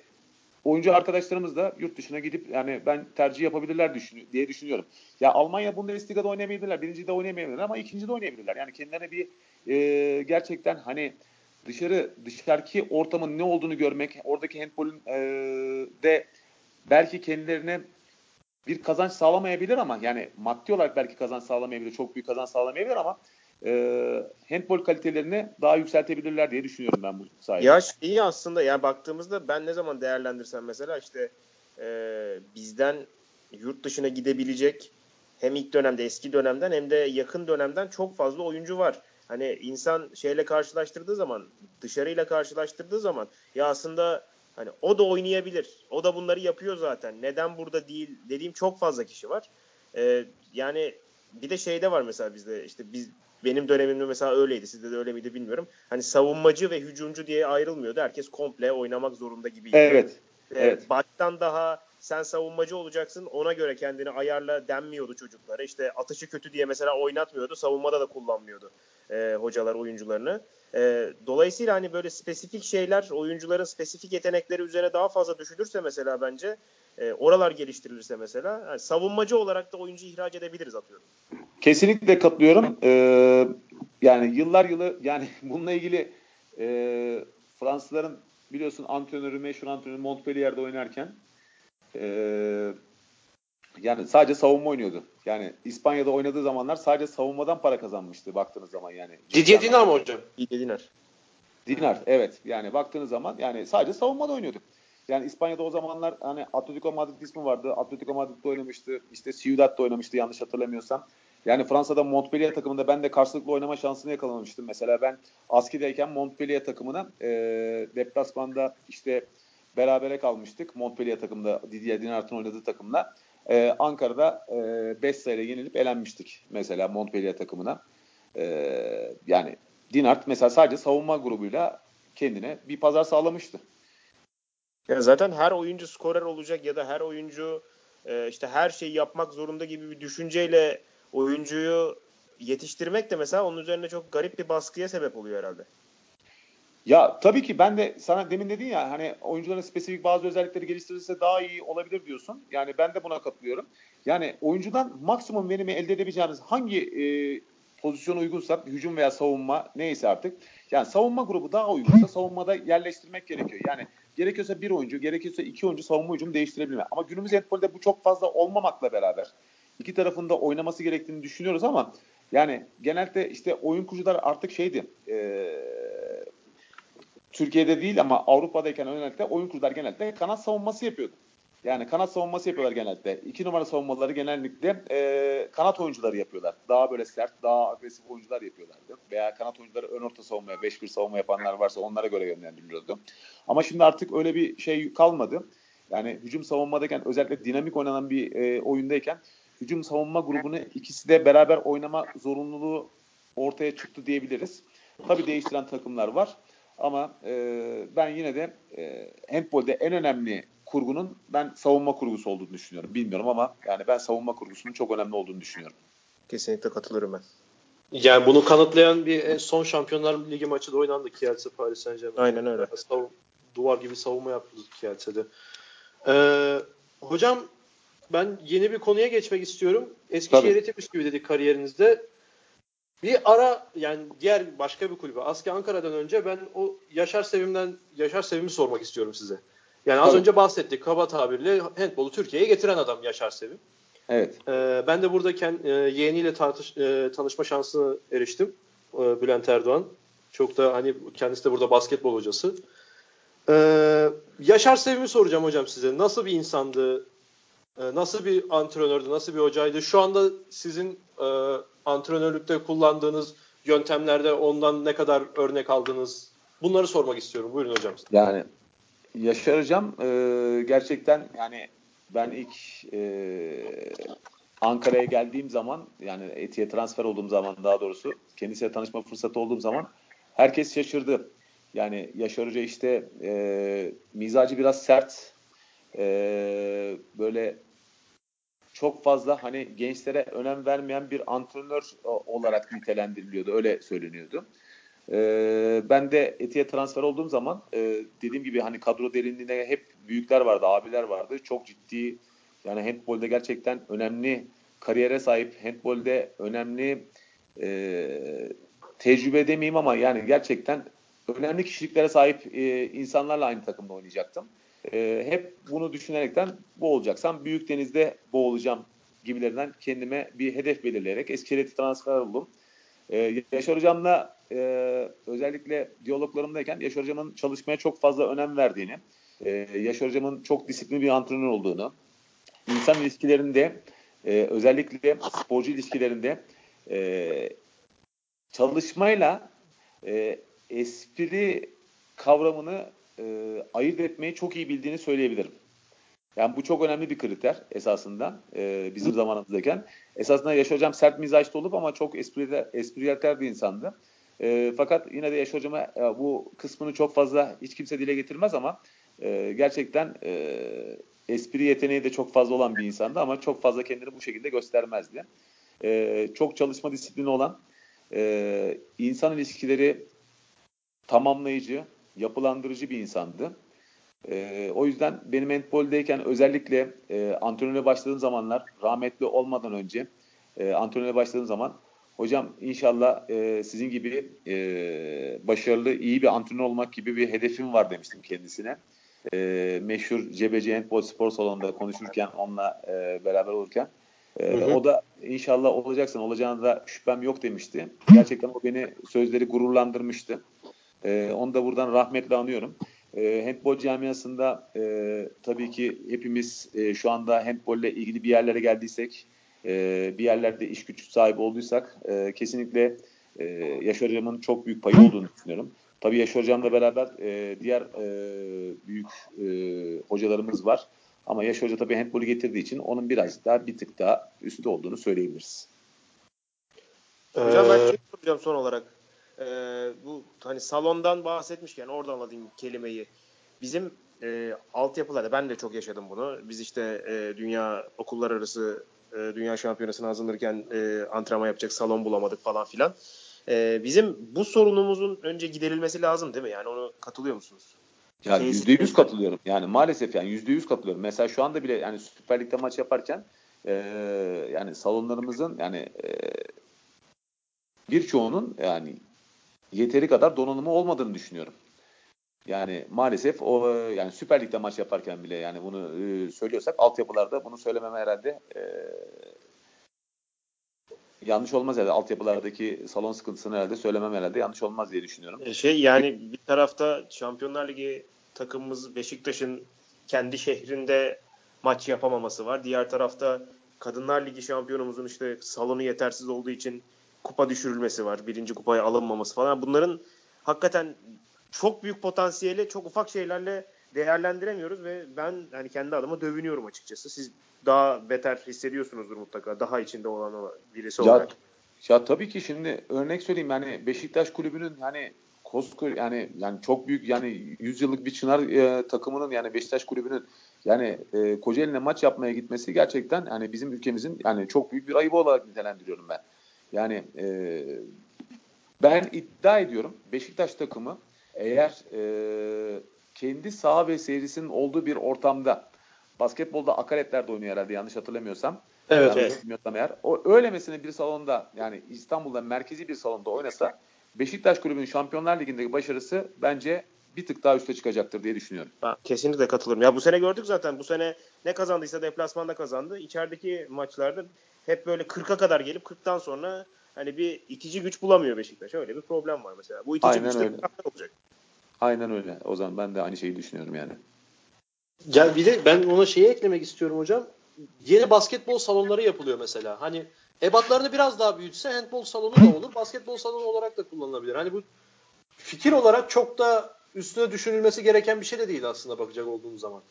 oyuncu arkadaşlarımız da yurt dışına gidip yani ben tercih yapabilirler düşün, diye düşünüyorum. Ya Almanya Bundesliga'da oynayamayabilirler, birinci de oynayamayabilirler ama ikinci de oynayabilirler. Yani kendilerine bir e, gerçekten hani dışarı dışarıki ortamın ne olduğunu görmek, oradaki handbolün e, de belki kendilerine bir kazanç sağlamayabilir ama yani maddi olarak belki kazanç sağlamayabilir, çok büyük kazanç sağlamayabilir ama e, handbol kalitelerini daha yükseltebilirler diye düşünüyorum ben bu sayede. Ya iyi aslında yani baktığımızda ben ne zaman değerlendirsem mesela işte e, bizden yurt dışına gidebilecek hem ilk dönemde eski dönemden hem de yakın dönemden çok fazla oyuncu var. Hani insan şeyle karşılaştırdığı zaman dışarıyla karşılaştırdığı zaman ya aslında hani o da oynayabilir. O da bunları yapıyor zaten. Neden burada değil dediğim çok fazla kişi var. Ee, yani bir de şeyde var mesela bizde işte biz benim dönemimde mesela öyleydi. Sizde de öyle miydi bilmiyorum. Hani savunmacı ve hücumcu diye ayrılmıyordu. Herkes komple oynamak zorunda gibiydi. Evet. Ee, evet. Baştan daha sen savunmacı olacaksın ona göre kendini ayarla denmiyordu çocuklara. İşte atışı kötü diye mesela oynatmıyordu. Savunmada da kullanmıyordu e, hocalar oyuncularını. E, dolayısıyla hani böyle spesifik şeyler oyuncuların spesifik yetenekleri üzerine daha fazla düşünürse mesela bence e, oralar geliştirilirse mesela yani savunmacı olarak da oyuncu ihraç edebiliriz atıyorum. Kesinlikle katılıyorum. Ee, yani yıllar yılı yani bununla ilgili e, Fransızların biliyorsun antrenörü meşhur antrenörü Montpellier'de oynarken e, yani sadece savunma oynuyordu. Yani İspanya'da oynadığı zamanlar sadece savunmadan para kazanmıştı baktığınız zaman yani. Didier Dinar mı hocam? Didier Dinar. Dinar evet. Yani baktığınız zaman yani sadece savunmada oynuyordu. Yani İspanya'da o zamanlar hani Atletico Madrid ismi vardı. Atletico Madrid'de oynamıştı. İşte Ciudad'da oynamıştı yanlış hatırlamıyorsam. Yani Fransa'da Montpellier takımında ben de karşılıklı oynama şansını yakalamıştım. Mesela ben askerdeyken Montpellier takımına e, deplasmanda işte berabere kalmıştık. Montpellier takımında Didier Dinart'ın oynadığı takımla. Ee, Ankara'da 5 e, sayıyla yenilip elenmiştik mesela Montpellier takımına. Ee, yani Dinart mesela sadece savunma grubuyla kendine bir pazar sağlamıştı. Ya zaten her oyuncu skorer olacak ya da her oyuncu e, işte her şeyi yapmak zorunda gibi bir düşünceyle oyuncuyu yetiştirmek de mesela onun üzerine çok garip bir baskıya sebep oluyor herhalde. Ya tabii ki ben de sana demin dedin ya hani oyuncuların spesifik bazı özellikleri geliştirirse daha iyi olabilir diyorsun. Yani ben de buna katılıyorum. Yani oyuncudan maksimum verimi elde edebileceğiniz hangi e, pozisyon uygunsa hücum veya savunma neyse artık. Yani savunma grubu daha uygunsa savunmada yerleştirmek gerekiyor. Yani gerekiyorsa bir oyuncu, gerekiyorsa iki oyuncu savunma hücum değiştirebilme. Ama günümüz handbolde bu çok fazla olmamakla beraber iki tarafında oynaması gerektiğini düşünüyoruz ama yani genelde işte oyun kurucular artık şeydi e, Türkiye'de değil ama Avrupa'dayken özellikle oyun kurucular genelde kanat savunması yapıyordu. Yani kanat savunması yapıyorlar genelde. İki numara savunmaları genellikle e, kanat oyuncuları yapıyorlar. Daha böyle sert, daha agresif oyuncular yapıyorlardı. Veya kanat oyuncuları ön orta savunmaya, 5-1 savunma yapanlar varsa onlara göre yönlendiriliyordu. Ama şimdi artık öyle bir şey kalmadı. Yani hücum savunmadayken özellikle dinamik oynanan bir e, oyundayken hücum savunma grubunu ikisi de beraber oynama zorunluluğu ortaya çıktı diyebiliriz. Tabii değiştiren takımlar var. Ama e, ben yine de e, handbolde en önemli kurgunun ben savunma kurgusu olduğunu düşünüyorum. Bilmiyorum ama yani ben savunma kurgusunun çok önemli olduğunu düşünüyorum. Kesinlikle katılırım ben. Yani bunu kanıtlayan bir son Şampiyonlar Ligi maçı da oynandı Kielce Paris Saint Germain. Aynen öyle. Savun, duvar gibi savunma yaptı Kielce'de. Ee, hocam ben yeni bir konuya geçmek istiyorum. Eskişehir'e tepüs gibi dedik kariyerinizde. Bir ara yani diğer başka bir kulübe Aski Ankara'dan önce ben o Yaşar Sevim'den Yaşar Sevim'i sormak istiyorum size. Yani az Tabii. önce bahsettik kaba tabirle handbolu Türkiye'ye getiren adam Yaşar Sevim. Evet. Ee, ben de burada kend, e, yeğeniyle tartış, e, tanışma şansına eriştim. E, Bülent Erdoğan. Çok da hani kendisi de burada basketbol hocası. Ee, Yaşar Sevim'i soracağım hocam size. Nasıl bir insandı? E, nasıl bir antrenördü? Nasıl bir hocaydı? Şu anda sizin e, antrenörlükte kullandığınız yöntemlerde ondan ne kadar örnek aldınız? Bunları sormak istiyorum. Buyurun hocam. Yani Yaşar Hocam e, gerçekten yani ben ilk e, Ankara'ya geldiğim zaman yani Eti'ye transfer olduğum zaman daha doğrusu kendisiyle tanışma fırsatı olduğum zaman herkes şaşırdı. Yani Yaşar Hoca işte e, mizacı biraz sert e, böyle çok fazla hani gençlere önem vermeyen bir antrenör olarak nitelendiriliyordu. Öyle söyleniyordu. Ee, ben de Eti'ye transfer olduğum zaman e, dediğim gibi hani kadro derinliğine hep büyükler vardı, abiler vardı. Çok ciddi yani handbolde gerçekten önemli kariyere sahip, handbolde önemli e, tecrübe demeyeyim ama yani gerçekten önemli kişiliklere sahip e, insanlarla aynı takımda oynayacaktım. E, hep bunu düşünerekten bu olacaksam büyük denizde boğulacağım gibilerinden kendime bir hedef belirleyerek Eskişehir'e transfer oldum. Ee, Yaşar Hocam'la e, özellikle diyaloglarımdayken Yaşar Hocam'ın çalışmaya çok fazla önem verdiğini, e, Yaşar Hocam'ın çok disiplinli bir antrenör olduğunu, insan ilişkilerinde e, özellikle sporcu ilişkilerinde e, çalışmayla e, espri kavramını e, ayırt etmeyi çok iyi bildiğini söyleyebilirim. Yani bu çok önemli bir kriter esasında e, bizim zamanımızdayken. Esasında Yaş Hocam sert mizaçlı olup ama çok esprili, espriyeter bir insandı. E, fakat yine de Yaş Hocam'a e, bu kısmını çok fazla hiç kimse dile getirmez ama e, gerçekten e, espri yeteneği de çok fazla olan bir insandı ama çok fazla kendini bu şekilde göstermezdi. E, çok çalışma disiplini olan, e, insan ilişkileri tamamlayıcı, yapılandırıcı bir insandı. E, o yüzden benim handboldeyken özellikle e, antrenöre başladığım zamanlar rahmetli olmadan önce e, antrenöre başladığım zaman hocam inşallah e, sizin gibi e, başarılı iyi bir antrenör olmak gibi bir hedefim var demiştim kendisine. E, meşhur Cebeci Handball Spor Salonu'nda konuşurken onunla e, beraber olurken e, Hı hı. o da inşallah olacaksın olacağına da şüphem yok demişti. Gerçekten o beni sözleri gururlandırmıştı. E, onu da buradan rahmetle anıyorum. E, handball camiasında e, tabii ki hepimiz e, şu anda handbolle ilgili bir yerlere geldiysek, e, bir yerlerde iş güç sahibi olduysak e, kesinlikle e, Yaşar Hocam'ın çok büyük payı olduğunu düşünüyorum. Tabii Yaşar Hocam'la beraber e, diğer e, büyük e, hocalarımız var. Ama Yaşar Hoca tabii handbolü getirdiği için onun biraz daha bir tık daha üstü olduğunu söyleyebiliriz. Hocam ben Ee, şey soracağım son olarak. Ee, bu hani salondan bahsetmişken oradan alayım kelimeyi. Bizim e, altyapılarda ben de çok yaşadım bunu. Biz işte e, dünya okullar arası e, dünya şampiyonasına hazırlanırken e, antrenman yapacak salon bulamadık falan filan. E, bizim bu sorunumuzun önce giderilmesi lazım değil mi? Yani onu katılıyor musunuz? Ya yüzde yüz katılıyorum. Yani maalesef yani yüzde yüz katılıyorum. Mesela şu anda bile yani Süper Lig'de maç yaparken e, yani salonlarımızın yani e, birçoğunun yani yeteri kadar donanımı olmadığını düşünüyorum. Yani maalesef o yani Süper Lig'de maç yaparken bile yani bunu e, söylüyorsak altyapılarda bunu söylememe herhalde e, yanlış olmaz herhalde. Altyapılardaki salon sıkıntısını herhalde söylemem herhalde yanlış olmaz diye düşünüyorum. E, şey yani bir tarafta Şampiyonlar Ligi takımımız Beşiktaş'ın kendi şehrinde maç yapamaması var. Diğer tarafta Kadınlar Ligi şampiyonumuzun işte salonu yetersiz olduğu için kupa düşürülmesi var. Birinci kupaya alınmaması falan. Bunların hakikaten çok büyük potansiyeli çok ufak şeylerle değerlendiremiyoruz ve ben hani kendi adıma dövünüyorum açıkçası. Siz daha beter hissediyorsunuzdur mutlaka. Daha içinde olan birisi ya, olarak. Ya tabii ki şimdi örnek söyleyeyim yani Beşiktaş kulübünün hani koskoca yani yani çok büyük yani 100 yıllık bir çınar e, takımının yani Beşiktaş kulübünün yani e, Kocaeli'ne maç yapmaya gitmesi gerçekten yani bizim ülkemizin yani çok büyük bir ayıbı olarak nitelendiriyorum ben. Yani e, ben iddia ediyorum Beşiktaş takımı eğer e, kendi saha ve seyircisinin olduğu bir ortamda basketbolda akaretlerde oynuyor herhalde yanlış hatırlamıyorsam. Evet. Yanlış hatırlamıyorsam eğer. O öylemesine bir salonda yani İstanbul'da merkezi bir salonda oynasa Beşiktaş Kulübü'nün Şampiyonlar Ligi'ndeki başarısı bence bir tık daha üste çıkacaktır diye düşünüyorum. Ben kesinlikle katılırım. Ya bu sene gördük zaten. Bu sene ne kazandıysa deplasmanda kazandı. İçerideki maçlarda hep böyle 40'a kadar gelip 40'tan sonra hani bir itici güç bulamıyor Beşiktaş. Öyle bir problem var mesela. Bu itici Aynen güç de öyle. olacak. Aynen öyle. O zaman ben de aynı şeyi düşünüyorum yani. Ya bir de ben ona şeyi eklemek istiyorum hocam. Yeni basketbol salonları yapılıyor mesela. Hani ebatlarını biraz daha büyütse handbol salonu da olur. Basketbol salonu olarak da kullanılabilir. Hani bu fikir olarak çok da üstüne düşünülmesi gereken bir şey de değil aslında bakacak olduğumuz zaman.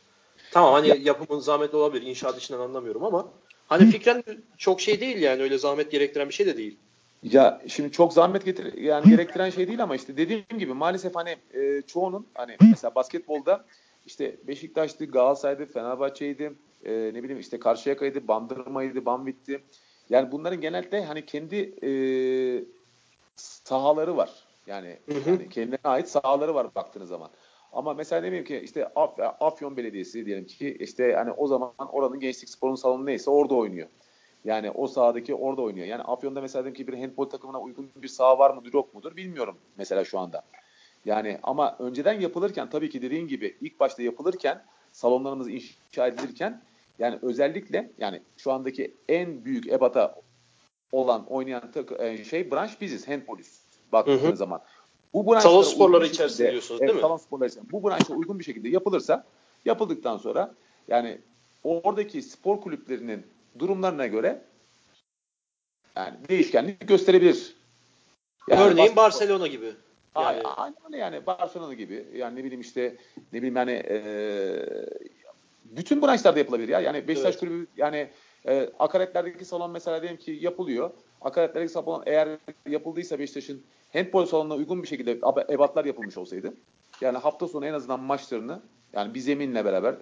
Tamam hani yapımın zahmetli olabilir. İnşaat işinden anlamıyorum ama hani fikren çok şey değil yani öyle zahmet gerektiren bir şey de değil. Ya şimdi çok zahmet getir yani gerektiren şey değil ama işte dediğim gibi maalesef hani e, çoğunun hani mesela basketbolda işte Beşiktaş'tı, Galatasaray'dı, Fenerbahçe'ydi, e, ne bileyim işte Karşıyaka'ydı, Bandırma'ydı, Banvit'ti. Yani bunların genelde hani kendi e, sahaları var. Yani, Hı hı. yani kendine ait sahaları var baktığınız zaman. Ama mesela ne bileyim ki işte Af Afyon Belediyesi diyelim ki işte hani o zaman oranın gençlik sporun salonu neyse orada oynuyor. Yani o sahadaki orada oynuyor. Yani Afyon'da mesela diyelim ki bir handball takımına uygun bir saha var mıdır yok mudur bilmiyorum mesela şu anda. Yani ama önceden yapılırken tabii ki dediğin gibi ilk başta yapılırken salonlarımız inşa edilirken yani özellikle yani şu andaki en büyük ebata olan oynayan takı, e, şey branş biziz Hı hı. zaman. Bu branşlara Salon sporları içerisinde diyorsunuz, evet, değil mi? Salon sporları içerisinde. Bu branşa uygun bir şekilde yapılırsa yapıldıktan sonra yani oradaki spor kulüplerinin durumlarına göre yani değişkenlik gösterebilir. Yani Örneğin Barcelona gibi. Yani Aynen yani Barcelona gibi yani ne bileyim işte ne bileyim yani e, bütün branşlarda yapılabilir ya. Yani Beşiktaş Evet. kulübü yani e, akaretlerdeki salon mesela diyelim ki yapılıyor. Akaretlerdeki salon eğer yapıldıysa Beşiktaş'ın handball salonuna uygun bir şekilde ebatlar yapılmış olsaydı yani hafta sonu en azından maçlarını yani bir zeminle beraber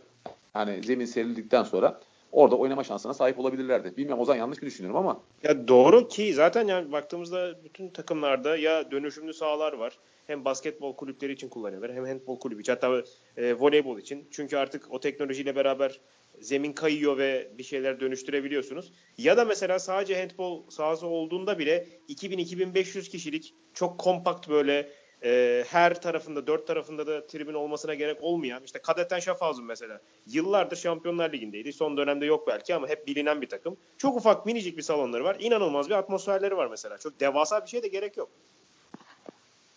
yani zemin serildikten sonra orada oynama şansına sahip olabilirlerdi. Bilmiyorum Ozan yanlış mı düşünüyorum ama Ya doğru ki zaten yani baktığımızda bütün takımlarda ya dönüşümlü sahalar var. Hem basketbol kulüpleri için kullanıyorlar hem handbol kulübü için hatta e, voleybol için. Çünkü artık o teknolojiyle beraber zemin kayıyor ve bir şeyler dönüştürebiliyorsunuz. Ya da mesela sadece handbol sahası olduğunda bile 2000-2500 kişilik çok kompakt böyle e, her tarafında dört tarafında da tribün olmasına gerek olmayan işte Kadetten Schaffhausen mesela yıllardır Şampiyonlar Ligi'ndeydi. Son dönemde yok belki ama hep bilinen bir takım. Çok ufak minicik bir salonları var. İnanılmaz bir atmosferleri var mesela. Çok devasa bir şeye de gerek yok.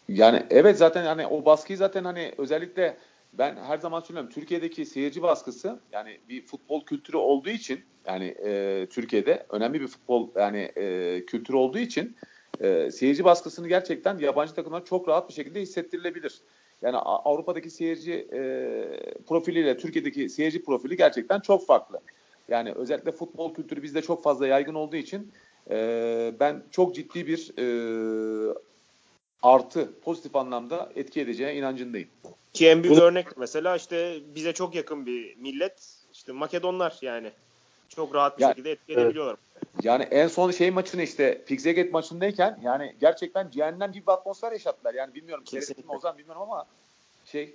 Yani evet zaten hani o baskıyı zaten hani özellikle ben her zaman söylüyorum Türkiye'deki seyirci baskısı yani bir futbol kültürü olduğu için yani e, Türkiye'de önemli bir futbol yani e, kültürü olduğu için e, seyirci baskısını gerçekten yabancı takımlar çok rahat bir şekilde hissettirilebilir. Yani Avrupa'daki seyirci e, profiliyle Türkiye'deki seyirci profili gerçekten çok farklı. Yani özellikle futbol kültürü bizde çok fazla yaygın olduğu için e, ben çok ciddi bir e, artı pozitif anlamda etki edeceğine inancındayım. Ki en büyük örnek mesela işte bize çok yakın bir millet işte Makedonlar yani. Çok rahat bir Ya, şekilde etki edebiliyorlar. Yani en son şey maçını işte Pixeget maçındayken yani gerçekten cehennem gibi bir atmosfer yaşattılar. Yani bilmiyorum seyrettim mi Ozan bilmiyorum ama şey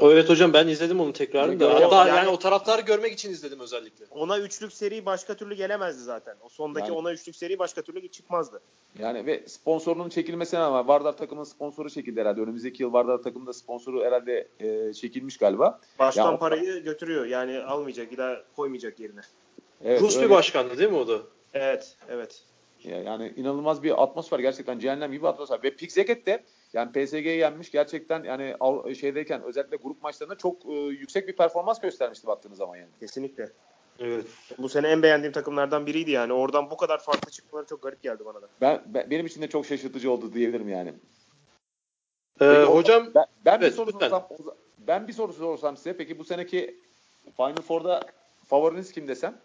Evet hocam ben izledim onu tekrarını da. Hatta yani- yani, o taraftarı görmek için izledim özellikle. Ona üçlük seri başka türlü gelemezdi zaten. O sondaki Yani- ona üçlük seri başka türlü çıkmazdı. Yani ve sponsorunun çekilmesine ama Vardar takımının sponsoru çekildi herhalde. Önümüzdeki yıl Vardar takımında sponsoru herhalde e, çekilmiş galiba. Baştan Ya o- parayı götürüyor. Yani almayacak, bir daha koymayacak yerine. Evet, Rus bir öyle. başkandı değil mi o da? Evet, evet. Ya- Yani inanılmaz bir atmosfer gerçekten cehennem gibi bir atmosfer. Ve Pickzeket de yani PSG'yi yenmiş gerçekten yani şeydeyken özellikle grup maçlarında çok e, yüksek bir performans göstermişti baktığınız zaman yani. Kesinlikle. Evet. Bu sene en beğendiğim takımlardan biriydi yani. Oradan bu kadar farklı çıkmaları çok garip geldi bana da. Ben, ben- benim için de çok şaşırtıcı oldu diyebilirim yani. Ee, Peki, hocam Ben, ben bir Evet, soru lütfen. sorsam ben bir soru sorsam size peki bu seneki Final Four'da favoriniz kim desem?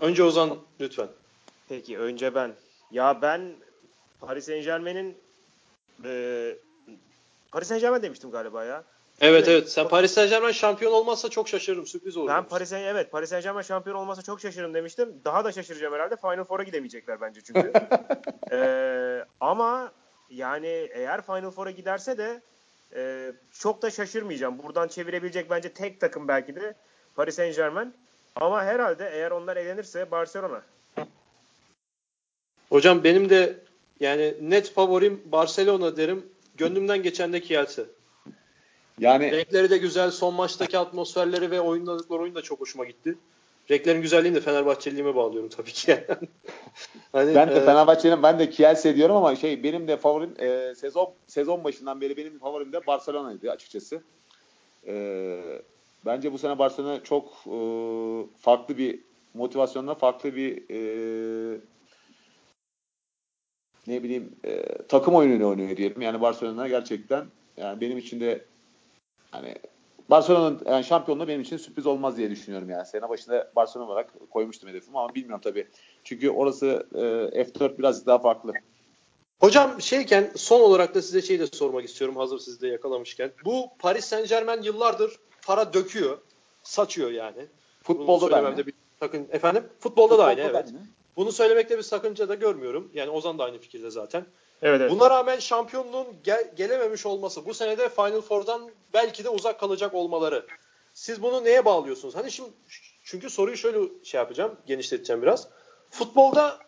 önce Ozan lütfen. Peki önce ben. Ya ben Paris Saint Germain'in e, Paris Saint Germain demiştim galiba ya. Evet evet. Sen Paris Saint Germain şampiyon olmazsa çok şaşırırım. Sürpriz olur. Ben Paris Saint evet Paris Saint Germain şampiyon olmasa çok şaşırırım demiştim. Daha da şaşıracağım herhalde. Final Four'a gidemeyecekler bence çünkü. Ee, ama yani eğer Final Four'a giderse de e, çok da şaşırmayacağım. Buradan çevirebilecek bence tek takım belki de Paris Saint Germain. Ama herhalde eğer onlar elenirse Barcelona. Hocam benim de yani net favorim Barcelona derim. Gönlümden geçen de Kielce. Yani Renkleri de güzel. Son maçtaki atmosferleri ve oynadıkları oyun da çok hoşuma gitti. Renklerin güzelliğini de Fenerbahçeliğime bağlıyorum tabii ki. hani, ben de e, ben de Kielse diyorum ama şey benim de favorim e, sezon sezon başından beri benim favorim de Barcelona'ydı açıkçası. E, bence bu sene Barcelona çok e, farklı bir motivasyonla farklı bir e, ne bileyim e, takım oyunuyla oynuyor diyelim. Yani Barcelona gerçekten yani benim için de hani Barcelona'nın yani şampiyonluğu benim için sürpriz olmaz diye düşünüyorum yani. Sene başında Barcelona olarak koymuştum hedefimi ama bilmiyorum tabii. Çünkü orası e, F4 birazcık daha farklı. Hocam şeyken son olarak da size şey de sormak istiyorum hazır sizi de yakalamışken. Bu Paris Saint Germain yıllardır para döküyor, saçıyor yani. Futbolda da aynı. bir sakın efendim futbolda, da aynı Futbolda evet. aynı. Bunu söylemekte bir sakınca da görmüyorum. Yani Ozan da aynı fikirde zaten. Evet evet. Buna rağmen şampiyonluğun gel- gelememiş olması, bu sene de Final Four'dan belki de uzak kalacak olmaları. Siz bunu neye bağlıyorsunuz? Hani şimdi çünkü soruyu şöyle şey yapacağım, genişleteceğim biraz. Futbolda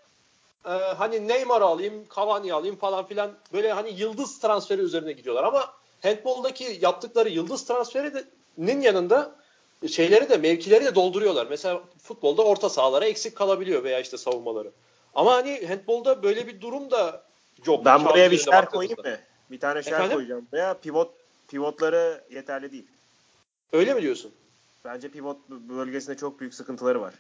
e, hani Neymar alayım, Cavani alayım falan filan böyle hani yıldız transferi üzerine gidiyorlar ama handboldaki yaptıkları yıldız transferinin yanında şeyleri de mevkileri de dolduruyorlar. Mesela futbolda orta sahalara eksik kalabiliyor veya işte savunmaları. Ama hani handbolda böyle bir durum da yok. Ben buraya bir şer koyayım mı? Bir tane şer Efendim? koyacağım. Veya pivot pivotları yeterli değil. Öyle mi diyorsun? Bence pivot bölgesinde çok büyük sıkıntıları var.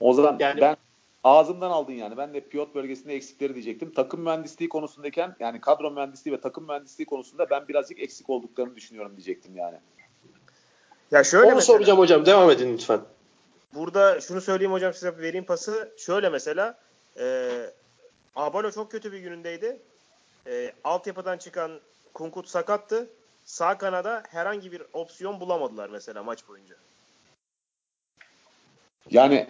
O zaman Yani- ben ağzımdan aldın yani. Ben de pivot bölgesinde eksikleri diyecektim. Takım mühendisliği konusundayken yani kadro mühendisliği ve takım mühendisliği konusunda ben birazcık eksik olduklarını düşünüyorum diyecektim yani. Ya şöyle Onu mesela, soracağım hocam. Devam edin lütfen. Burada şunu söyleyeyim hocam size vereyim pası. Şöyle mesela e, Abalo çok kötü bir günündeydi. E, altyapıdan çıkan Kunkut sakattı. Sağ kanada herhangi bir opsiyon bulamadılar mesela maç boyunca. Yani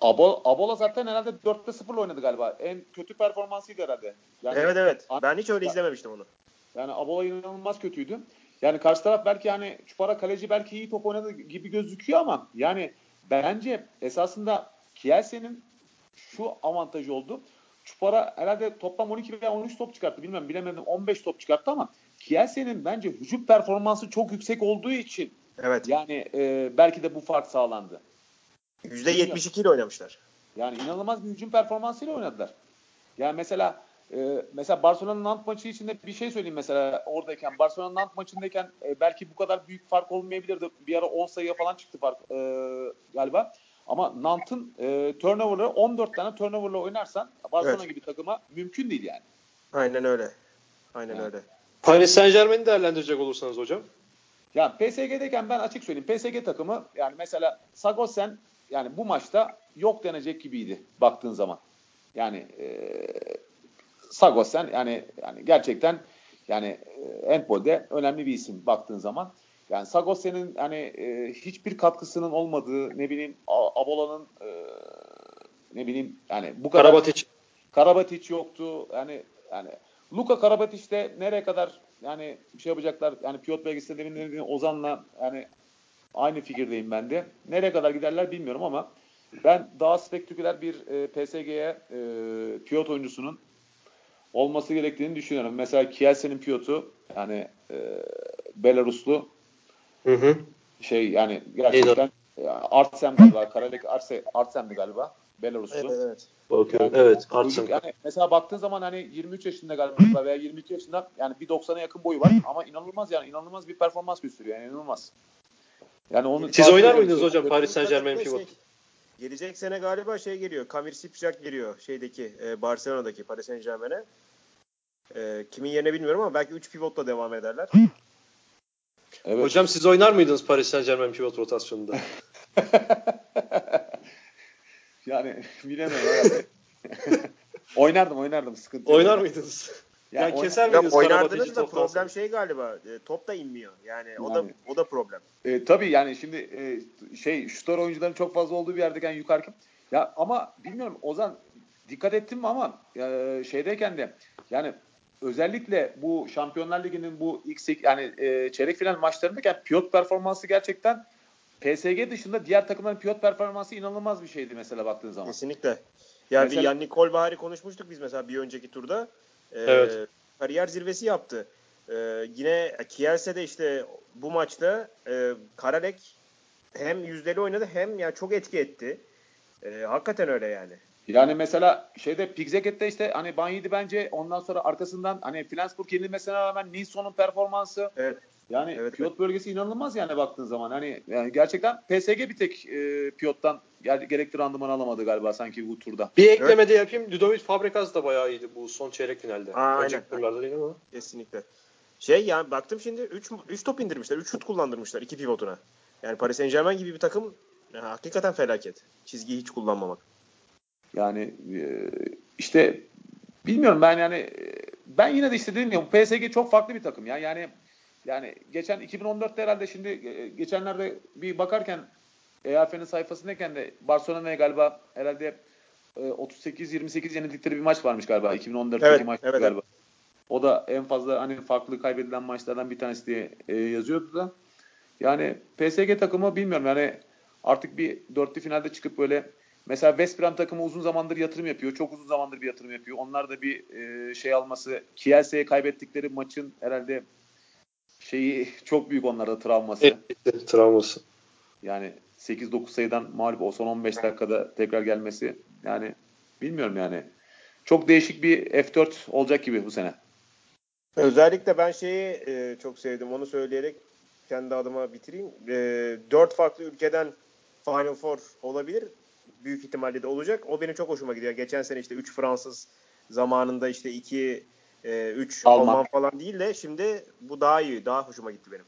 Abo, Abola zaten herhalde 4'te 0'la oynadı galiba. En kötü performansıydı herhalde. Yani, evet evet. Ben hiç öyle izlememiştim onu. Yani Abola inanılmaz kötüydü. Yani karşı taraf belki yani Çupara kaleci belki iyi top oynadı gibi gözüküyor ama yani bence esasında Kielce'nin şu avantajı oldu. Çupara herhalde toplam 12 veya 13 top çıkarttı. Bilmem bilemedim 15 top çıkarttı ama Kielce'nin bence hücum performansı çok yüksek olduğu için Evet. yani e, belki de bu fark sağlandı. %72 ile oynamışlar. Yani inanılmaz bir hücum performansıyla oynadılar. Yani mesela e, mesela Barcelona'nın Nant maçı içinde bir şey söyleyeyim mesela oradayken Barcelona'nın Nant maçındayken e, belki bu kadar büyük fark olmayabilirdi. Bir ara 10 sayıya falan çıktı fark e, galiba. Ama Nant'ın e, turnover'ı 14 tane turnover'la oynarsan Barcelona Evet. gibi takıma mümkün değil yani. Aynen öyle. Aynen Yani. öyle. Paris Saint Germain'i değerlendirecek olursanız hocam. Ya PSG'deyken ben açık söyleyeyim. PSG takımı yani mesela Sagosen yani bu maçta yok denecek gibiydi baktığın zaman. Yani e, Sagosen yani yani gerçekten yani Empol'de önemli bir isim baktığın zaman. Yani Sagosen'in hani e, hiçbir katkısının olmadığı ne bileyim Abola'nın e, ne bileyim yani bu kadar Karabatic. Karabatic yoktu. Yani yani Luka Karabatic de nereye kadar yani bir şey yapacaklar. Yani pilot belgesinde demin dediğim Ozan'la yani aynı fikirdeyim ben de. Nereye kadar giderler bilmiyorum ama ben daha spektaküler bir e, PSG'ye e, pilot oyuncusunun olması gerektiğini düşünüyorum. Mesela Kielsen'in pilotu yani e, Belaruslu Hı hı. şey yani gerçekten e, Artsem galiba. Karabek Arse, Artsem'di galiba. Belaruslu. Evet evet. Bakıyorum. Yani evet. Artsın. yani mesela baktığın zaman hani 23 yaşında galiba veya 22 yaşında yani bir 90'a yakın boyu var ama inanılmaz yani inanılmaz bir performans gösteriyor yani inanılmaz. Yani onu Siz oynar mıydınız hocam Paris Saint Germain Şey, pivot? Gelecek sene galiba şey geliyor. Kamil Sipjak geliyor şeydeki e, Barcelona'daki Paris Saint Germain'e. E, kimin yerine bilmiyorum ama belki 3 pivotla devam ederler. Evet. Hocam siz oynar mıydınız Paris Saint Germain pivot rotasyonunda? yani bilemiyorum oynardım oynardım sıkıntı yok. oynar mıydınız? Yani Yani, oyn- keser Ya miydiniz oynardınız da problem sonra? şey galiba e, top da inmiyor. Yani o da Yani. o da problem. E, tabii yani şimdi e, şey şutör oyuncuların çok fazla olduğu bir yerdeyken yukarı ya ama bilmiyorum Ozan dikkat ettin mi ama e, şeydeyken de yani özellikle bu Şampiyonlar Ligi'nin bu ilk yani e, çeyrek final maçlarındayken pilot performansı gerçekten PSG dışında diğer takımların pilot performansı inanılmaz bir şeydi mesela baktığın zaman. Kesinlikle. Yani Mesela- bir Yannick Kolbahari konuşmuştuk biz mesela bir önceki turda. E, Evet. Kariyer zirvesi yaptı. E, yine Kielce'de işte bu maçta e, Karalek hem yüzdeli oynadı hem yani çok etki etti. E, hakikaten öyle yani. Yani mesela şeyde Pigzeket'te işte hani Banyedi bence ondan sonra arkasından hani Flensburg yenilmesine rağmen Nilsson'un performansı Evet. Yani Evet, pilot bölgesi inanılmaz yani baktığın zaman. Hani yani gerçekten PSG bir tek e, pilottan ger- gerekli randıman alamadı galiba sanki bu turda. Bir ekleme de yapayım. Ludovic Fabregas da bayağı iyiydi bu son çeyrek finalde. Aynen. Önceki turlarda değil ama. Kesinlikle. Şey yani baktım şimdi 3 3 top indirmişler. 3 şut kullandırmışlar iki pivotuna. Yani Paris Saint-Germain gibi bir takım ya, hakikaten felaket. Çizgiyi hiç kullanmamak. Yani e, işte bilmiyorum ben yani e, ben yine de işte dediğim gibi PSG çok farklı bir takım ya. Yani yani geçen 2014'te herhalde şimdi e, geçenlerde bir bakarken EAF'nin sayfasındayken de Barcelona'ya galiba herhalde e, 38-28 yenildikleri bir maç varmış galiba 2014'teki Evet, maç evet, galiba. O da en fazla hani farklı kaybedilen maçlardan bir tanesi diye e, yazıyordu da. Yani PSG takımı bilmiyorum yani artık bir dörtlü finalde çıkıp böyle mesela West Brom takımı uzun zamandır yatırım yapıyor. Çok uzun zamandır bir yatırım yapıyor. Onlar da bir e, şey alması Kielce'ye kaybettikleri maçın herhalde şeyi çok büyük onlarda travması. Evet, travması. Yani 8-9 sayıdan mağlup o son 15 dakikada tekrar gelmesi yani bilmiyorum yani. Çok değişik bir F4 olacak gibi bu sene. Özellikle ben şeyi e, çok sevdim. Onu söyleyerek kendi adıma bitireyim. E, dört farklı ülkeden Final Four olabilir. Büyük ihtimalle de olacak. O benim çok hoşuma gidiyor. Geçen sene işte 3 Fransız zamanında işte 2 3 Alman. Alman. falan değil de şimdi bu daha iyi. Daha hoşuma gitti benim.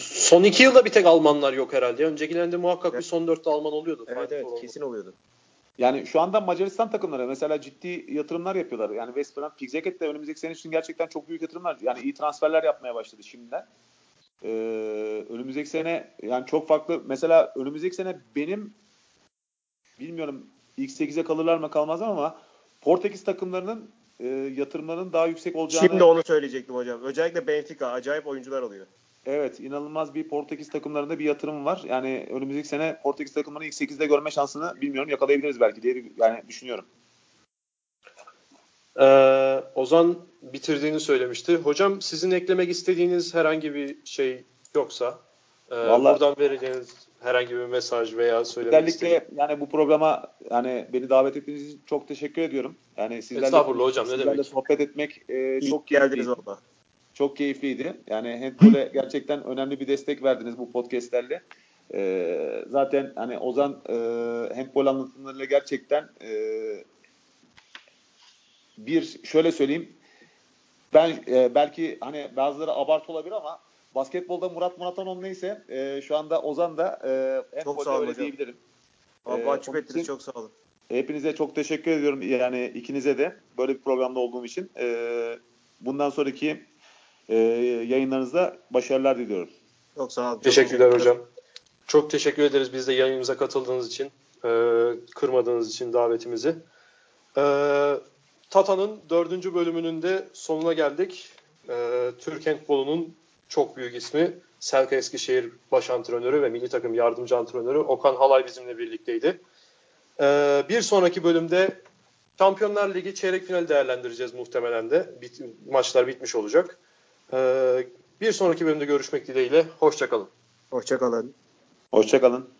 Son iki yılda bir tek Almanlar yok herhalde. Öncekilerinde muhakkak bir son dörtte Alman oluyordu. Evet evet Four kesin oluyordu. Yani şu anda Macaristan takımları mesela ciddi yatırımlar yapıyorlar. Yani West Brom, Pigzeket de önümüzdeki sene için gerçekten çok büyük yatırımlar. Yani iyi transferler yapmaya başladı şimdiden. Ee, önümüzdeki sene yani çok farklı. Mesela önümüzdeki sene benim bilmiyorum ilk 8'e kalırlar mı kalmaz ama Portekiz takımlarının e, yatırımlarının daha yüksek olacağını Şimdi onu söyleyecektim hocam. Özellikle Benfica acayip oyuncular alıyor. Evet inanılmaz bir Portekiz takımlarında bir yatırım var. Yani önümüzdeki sene Portekiz takımlarını ilk 8'de görme şansını bilmiyorum yakalayabiliriz belki diye yani düşünüyorum. Ee, Ozan bitirdiğini söylemişti. Hocam sizin eklemek istediğiniz herhangi bir şey yoksa e, Vallahi- buradan vereceğiniz herhangi bir mesaj veya söylemek. Özellikle yani bu programa yani beni davet ettiğiniz için çok teşekkür ediyorum. Yani sizlerle, Estağfurullah hocam, ne sizlerle demek. sohbet etmek e, çok geldiniz keyifliydi. valla. Çok keyifliydi. Yani handball'e gerçekten önemli bir destek verdiniz bu podcastlerle. E, zaten hani Ozan e, handball anlatımlarıyla gerçekten e, bir şöyle söyleyeyim ben e, belki hani bazıları abartı olabilir ama basketbolda Murat Muratanoğlu neyse e, şu anda Ozan da e, Çok handball'de sağ olun diyebilirim. Abi Ee, mahcup onun ettiniz çok sağ olun. Hepinize çok teşekkür ediyorum yani ikinize de böyle bir programda olduğum için. Ee, bundan sonraki e, yayınlarınızda başarılar diliyorum. Çok sağ olun. Çok Teşekkürler hocam. Çok teşekkür ederiz biz de yayınımıza katıldığınız için, e, kırmadığınız için davetimizi. E, Tata'nın dördüncü bölümünün de sonuna geldik. e, Türk handbolunun çok büyük ismi Selka Eskişehir baş antrenörü ve milli takım yardımcı antrenörü Okan Halay bizimle birlikteydi. E, bir sonraki bölümde Şampiyonlar Ligi çeyrek final değerlendireceğiz muhtemelen de. Bit, maçlar bitmiş olacak. E, bir sonraki bölümde görüşmek dileğiyle. Hoşçakalın. Hoşçakalın. Hoşçakalın.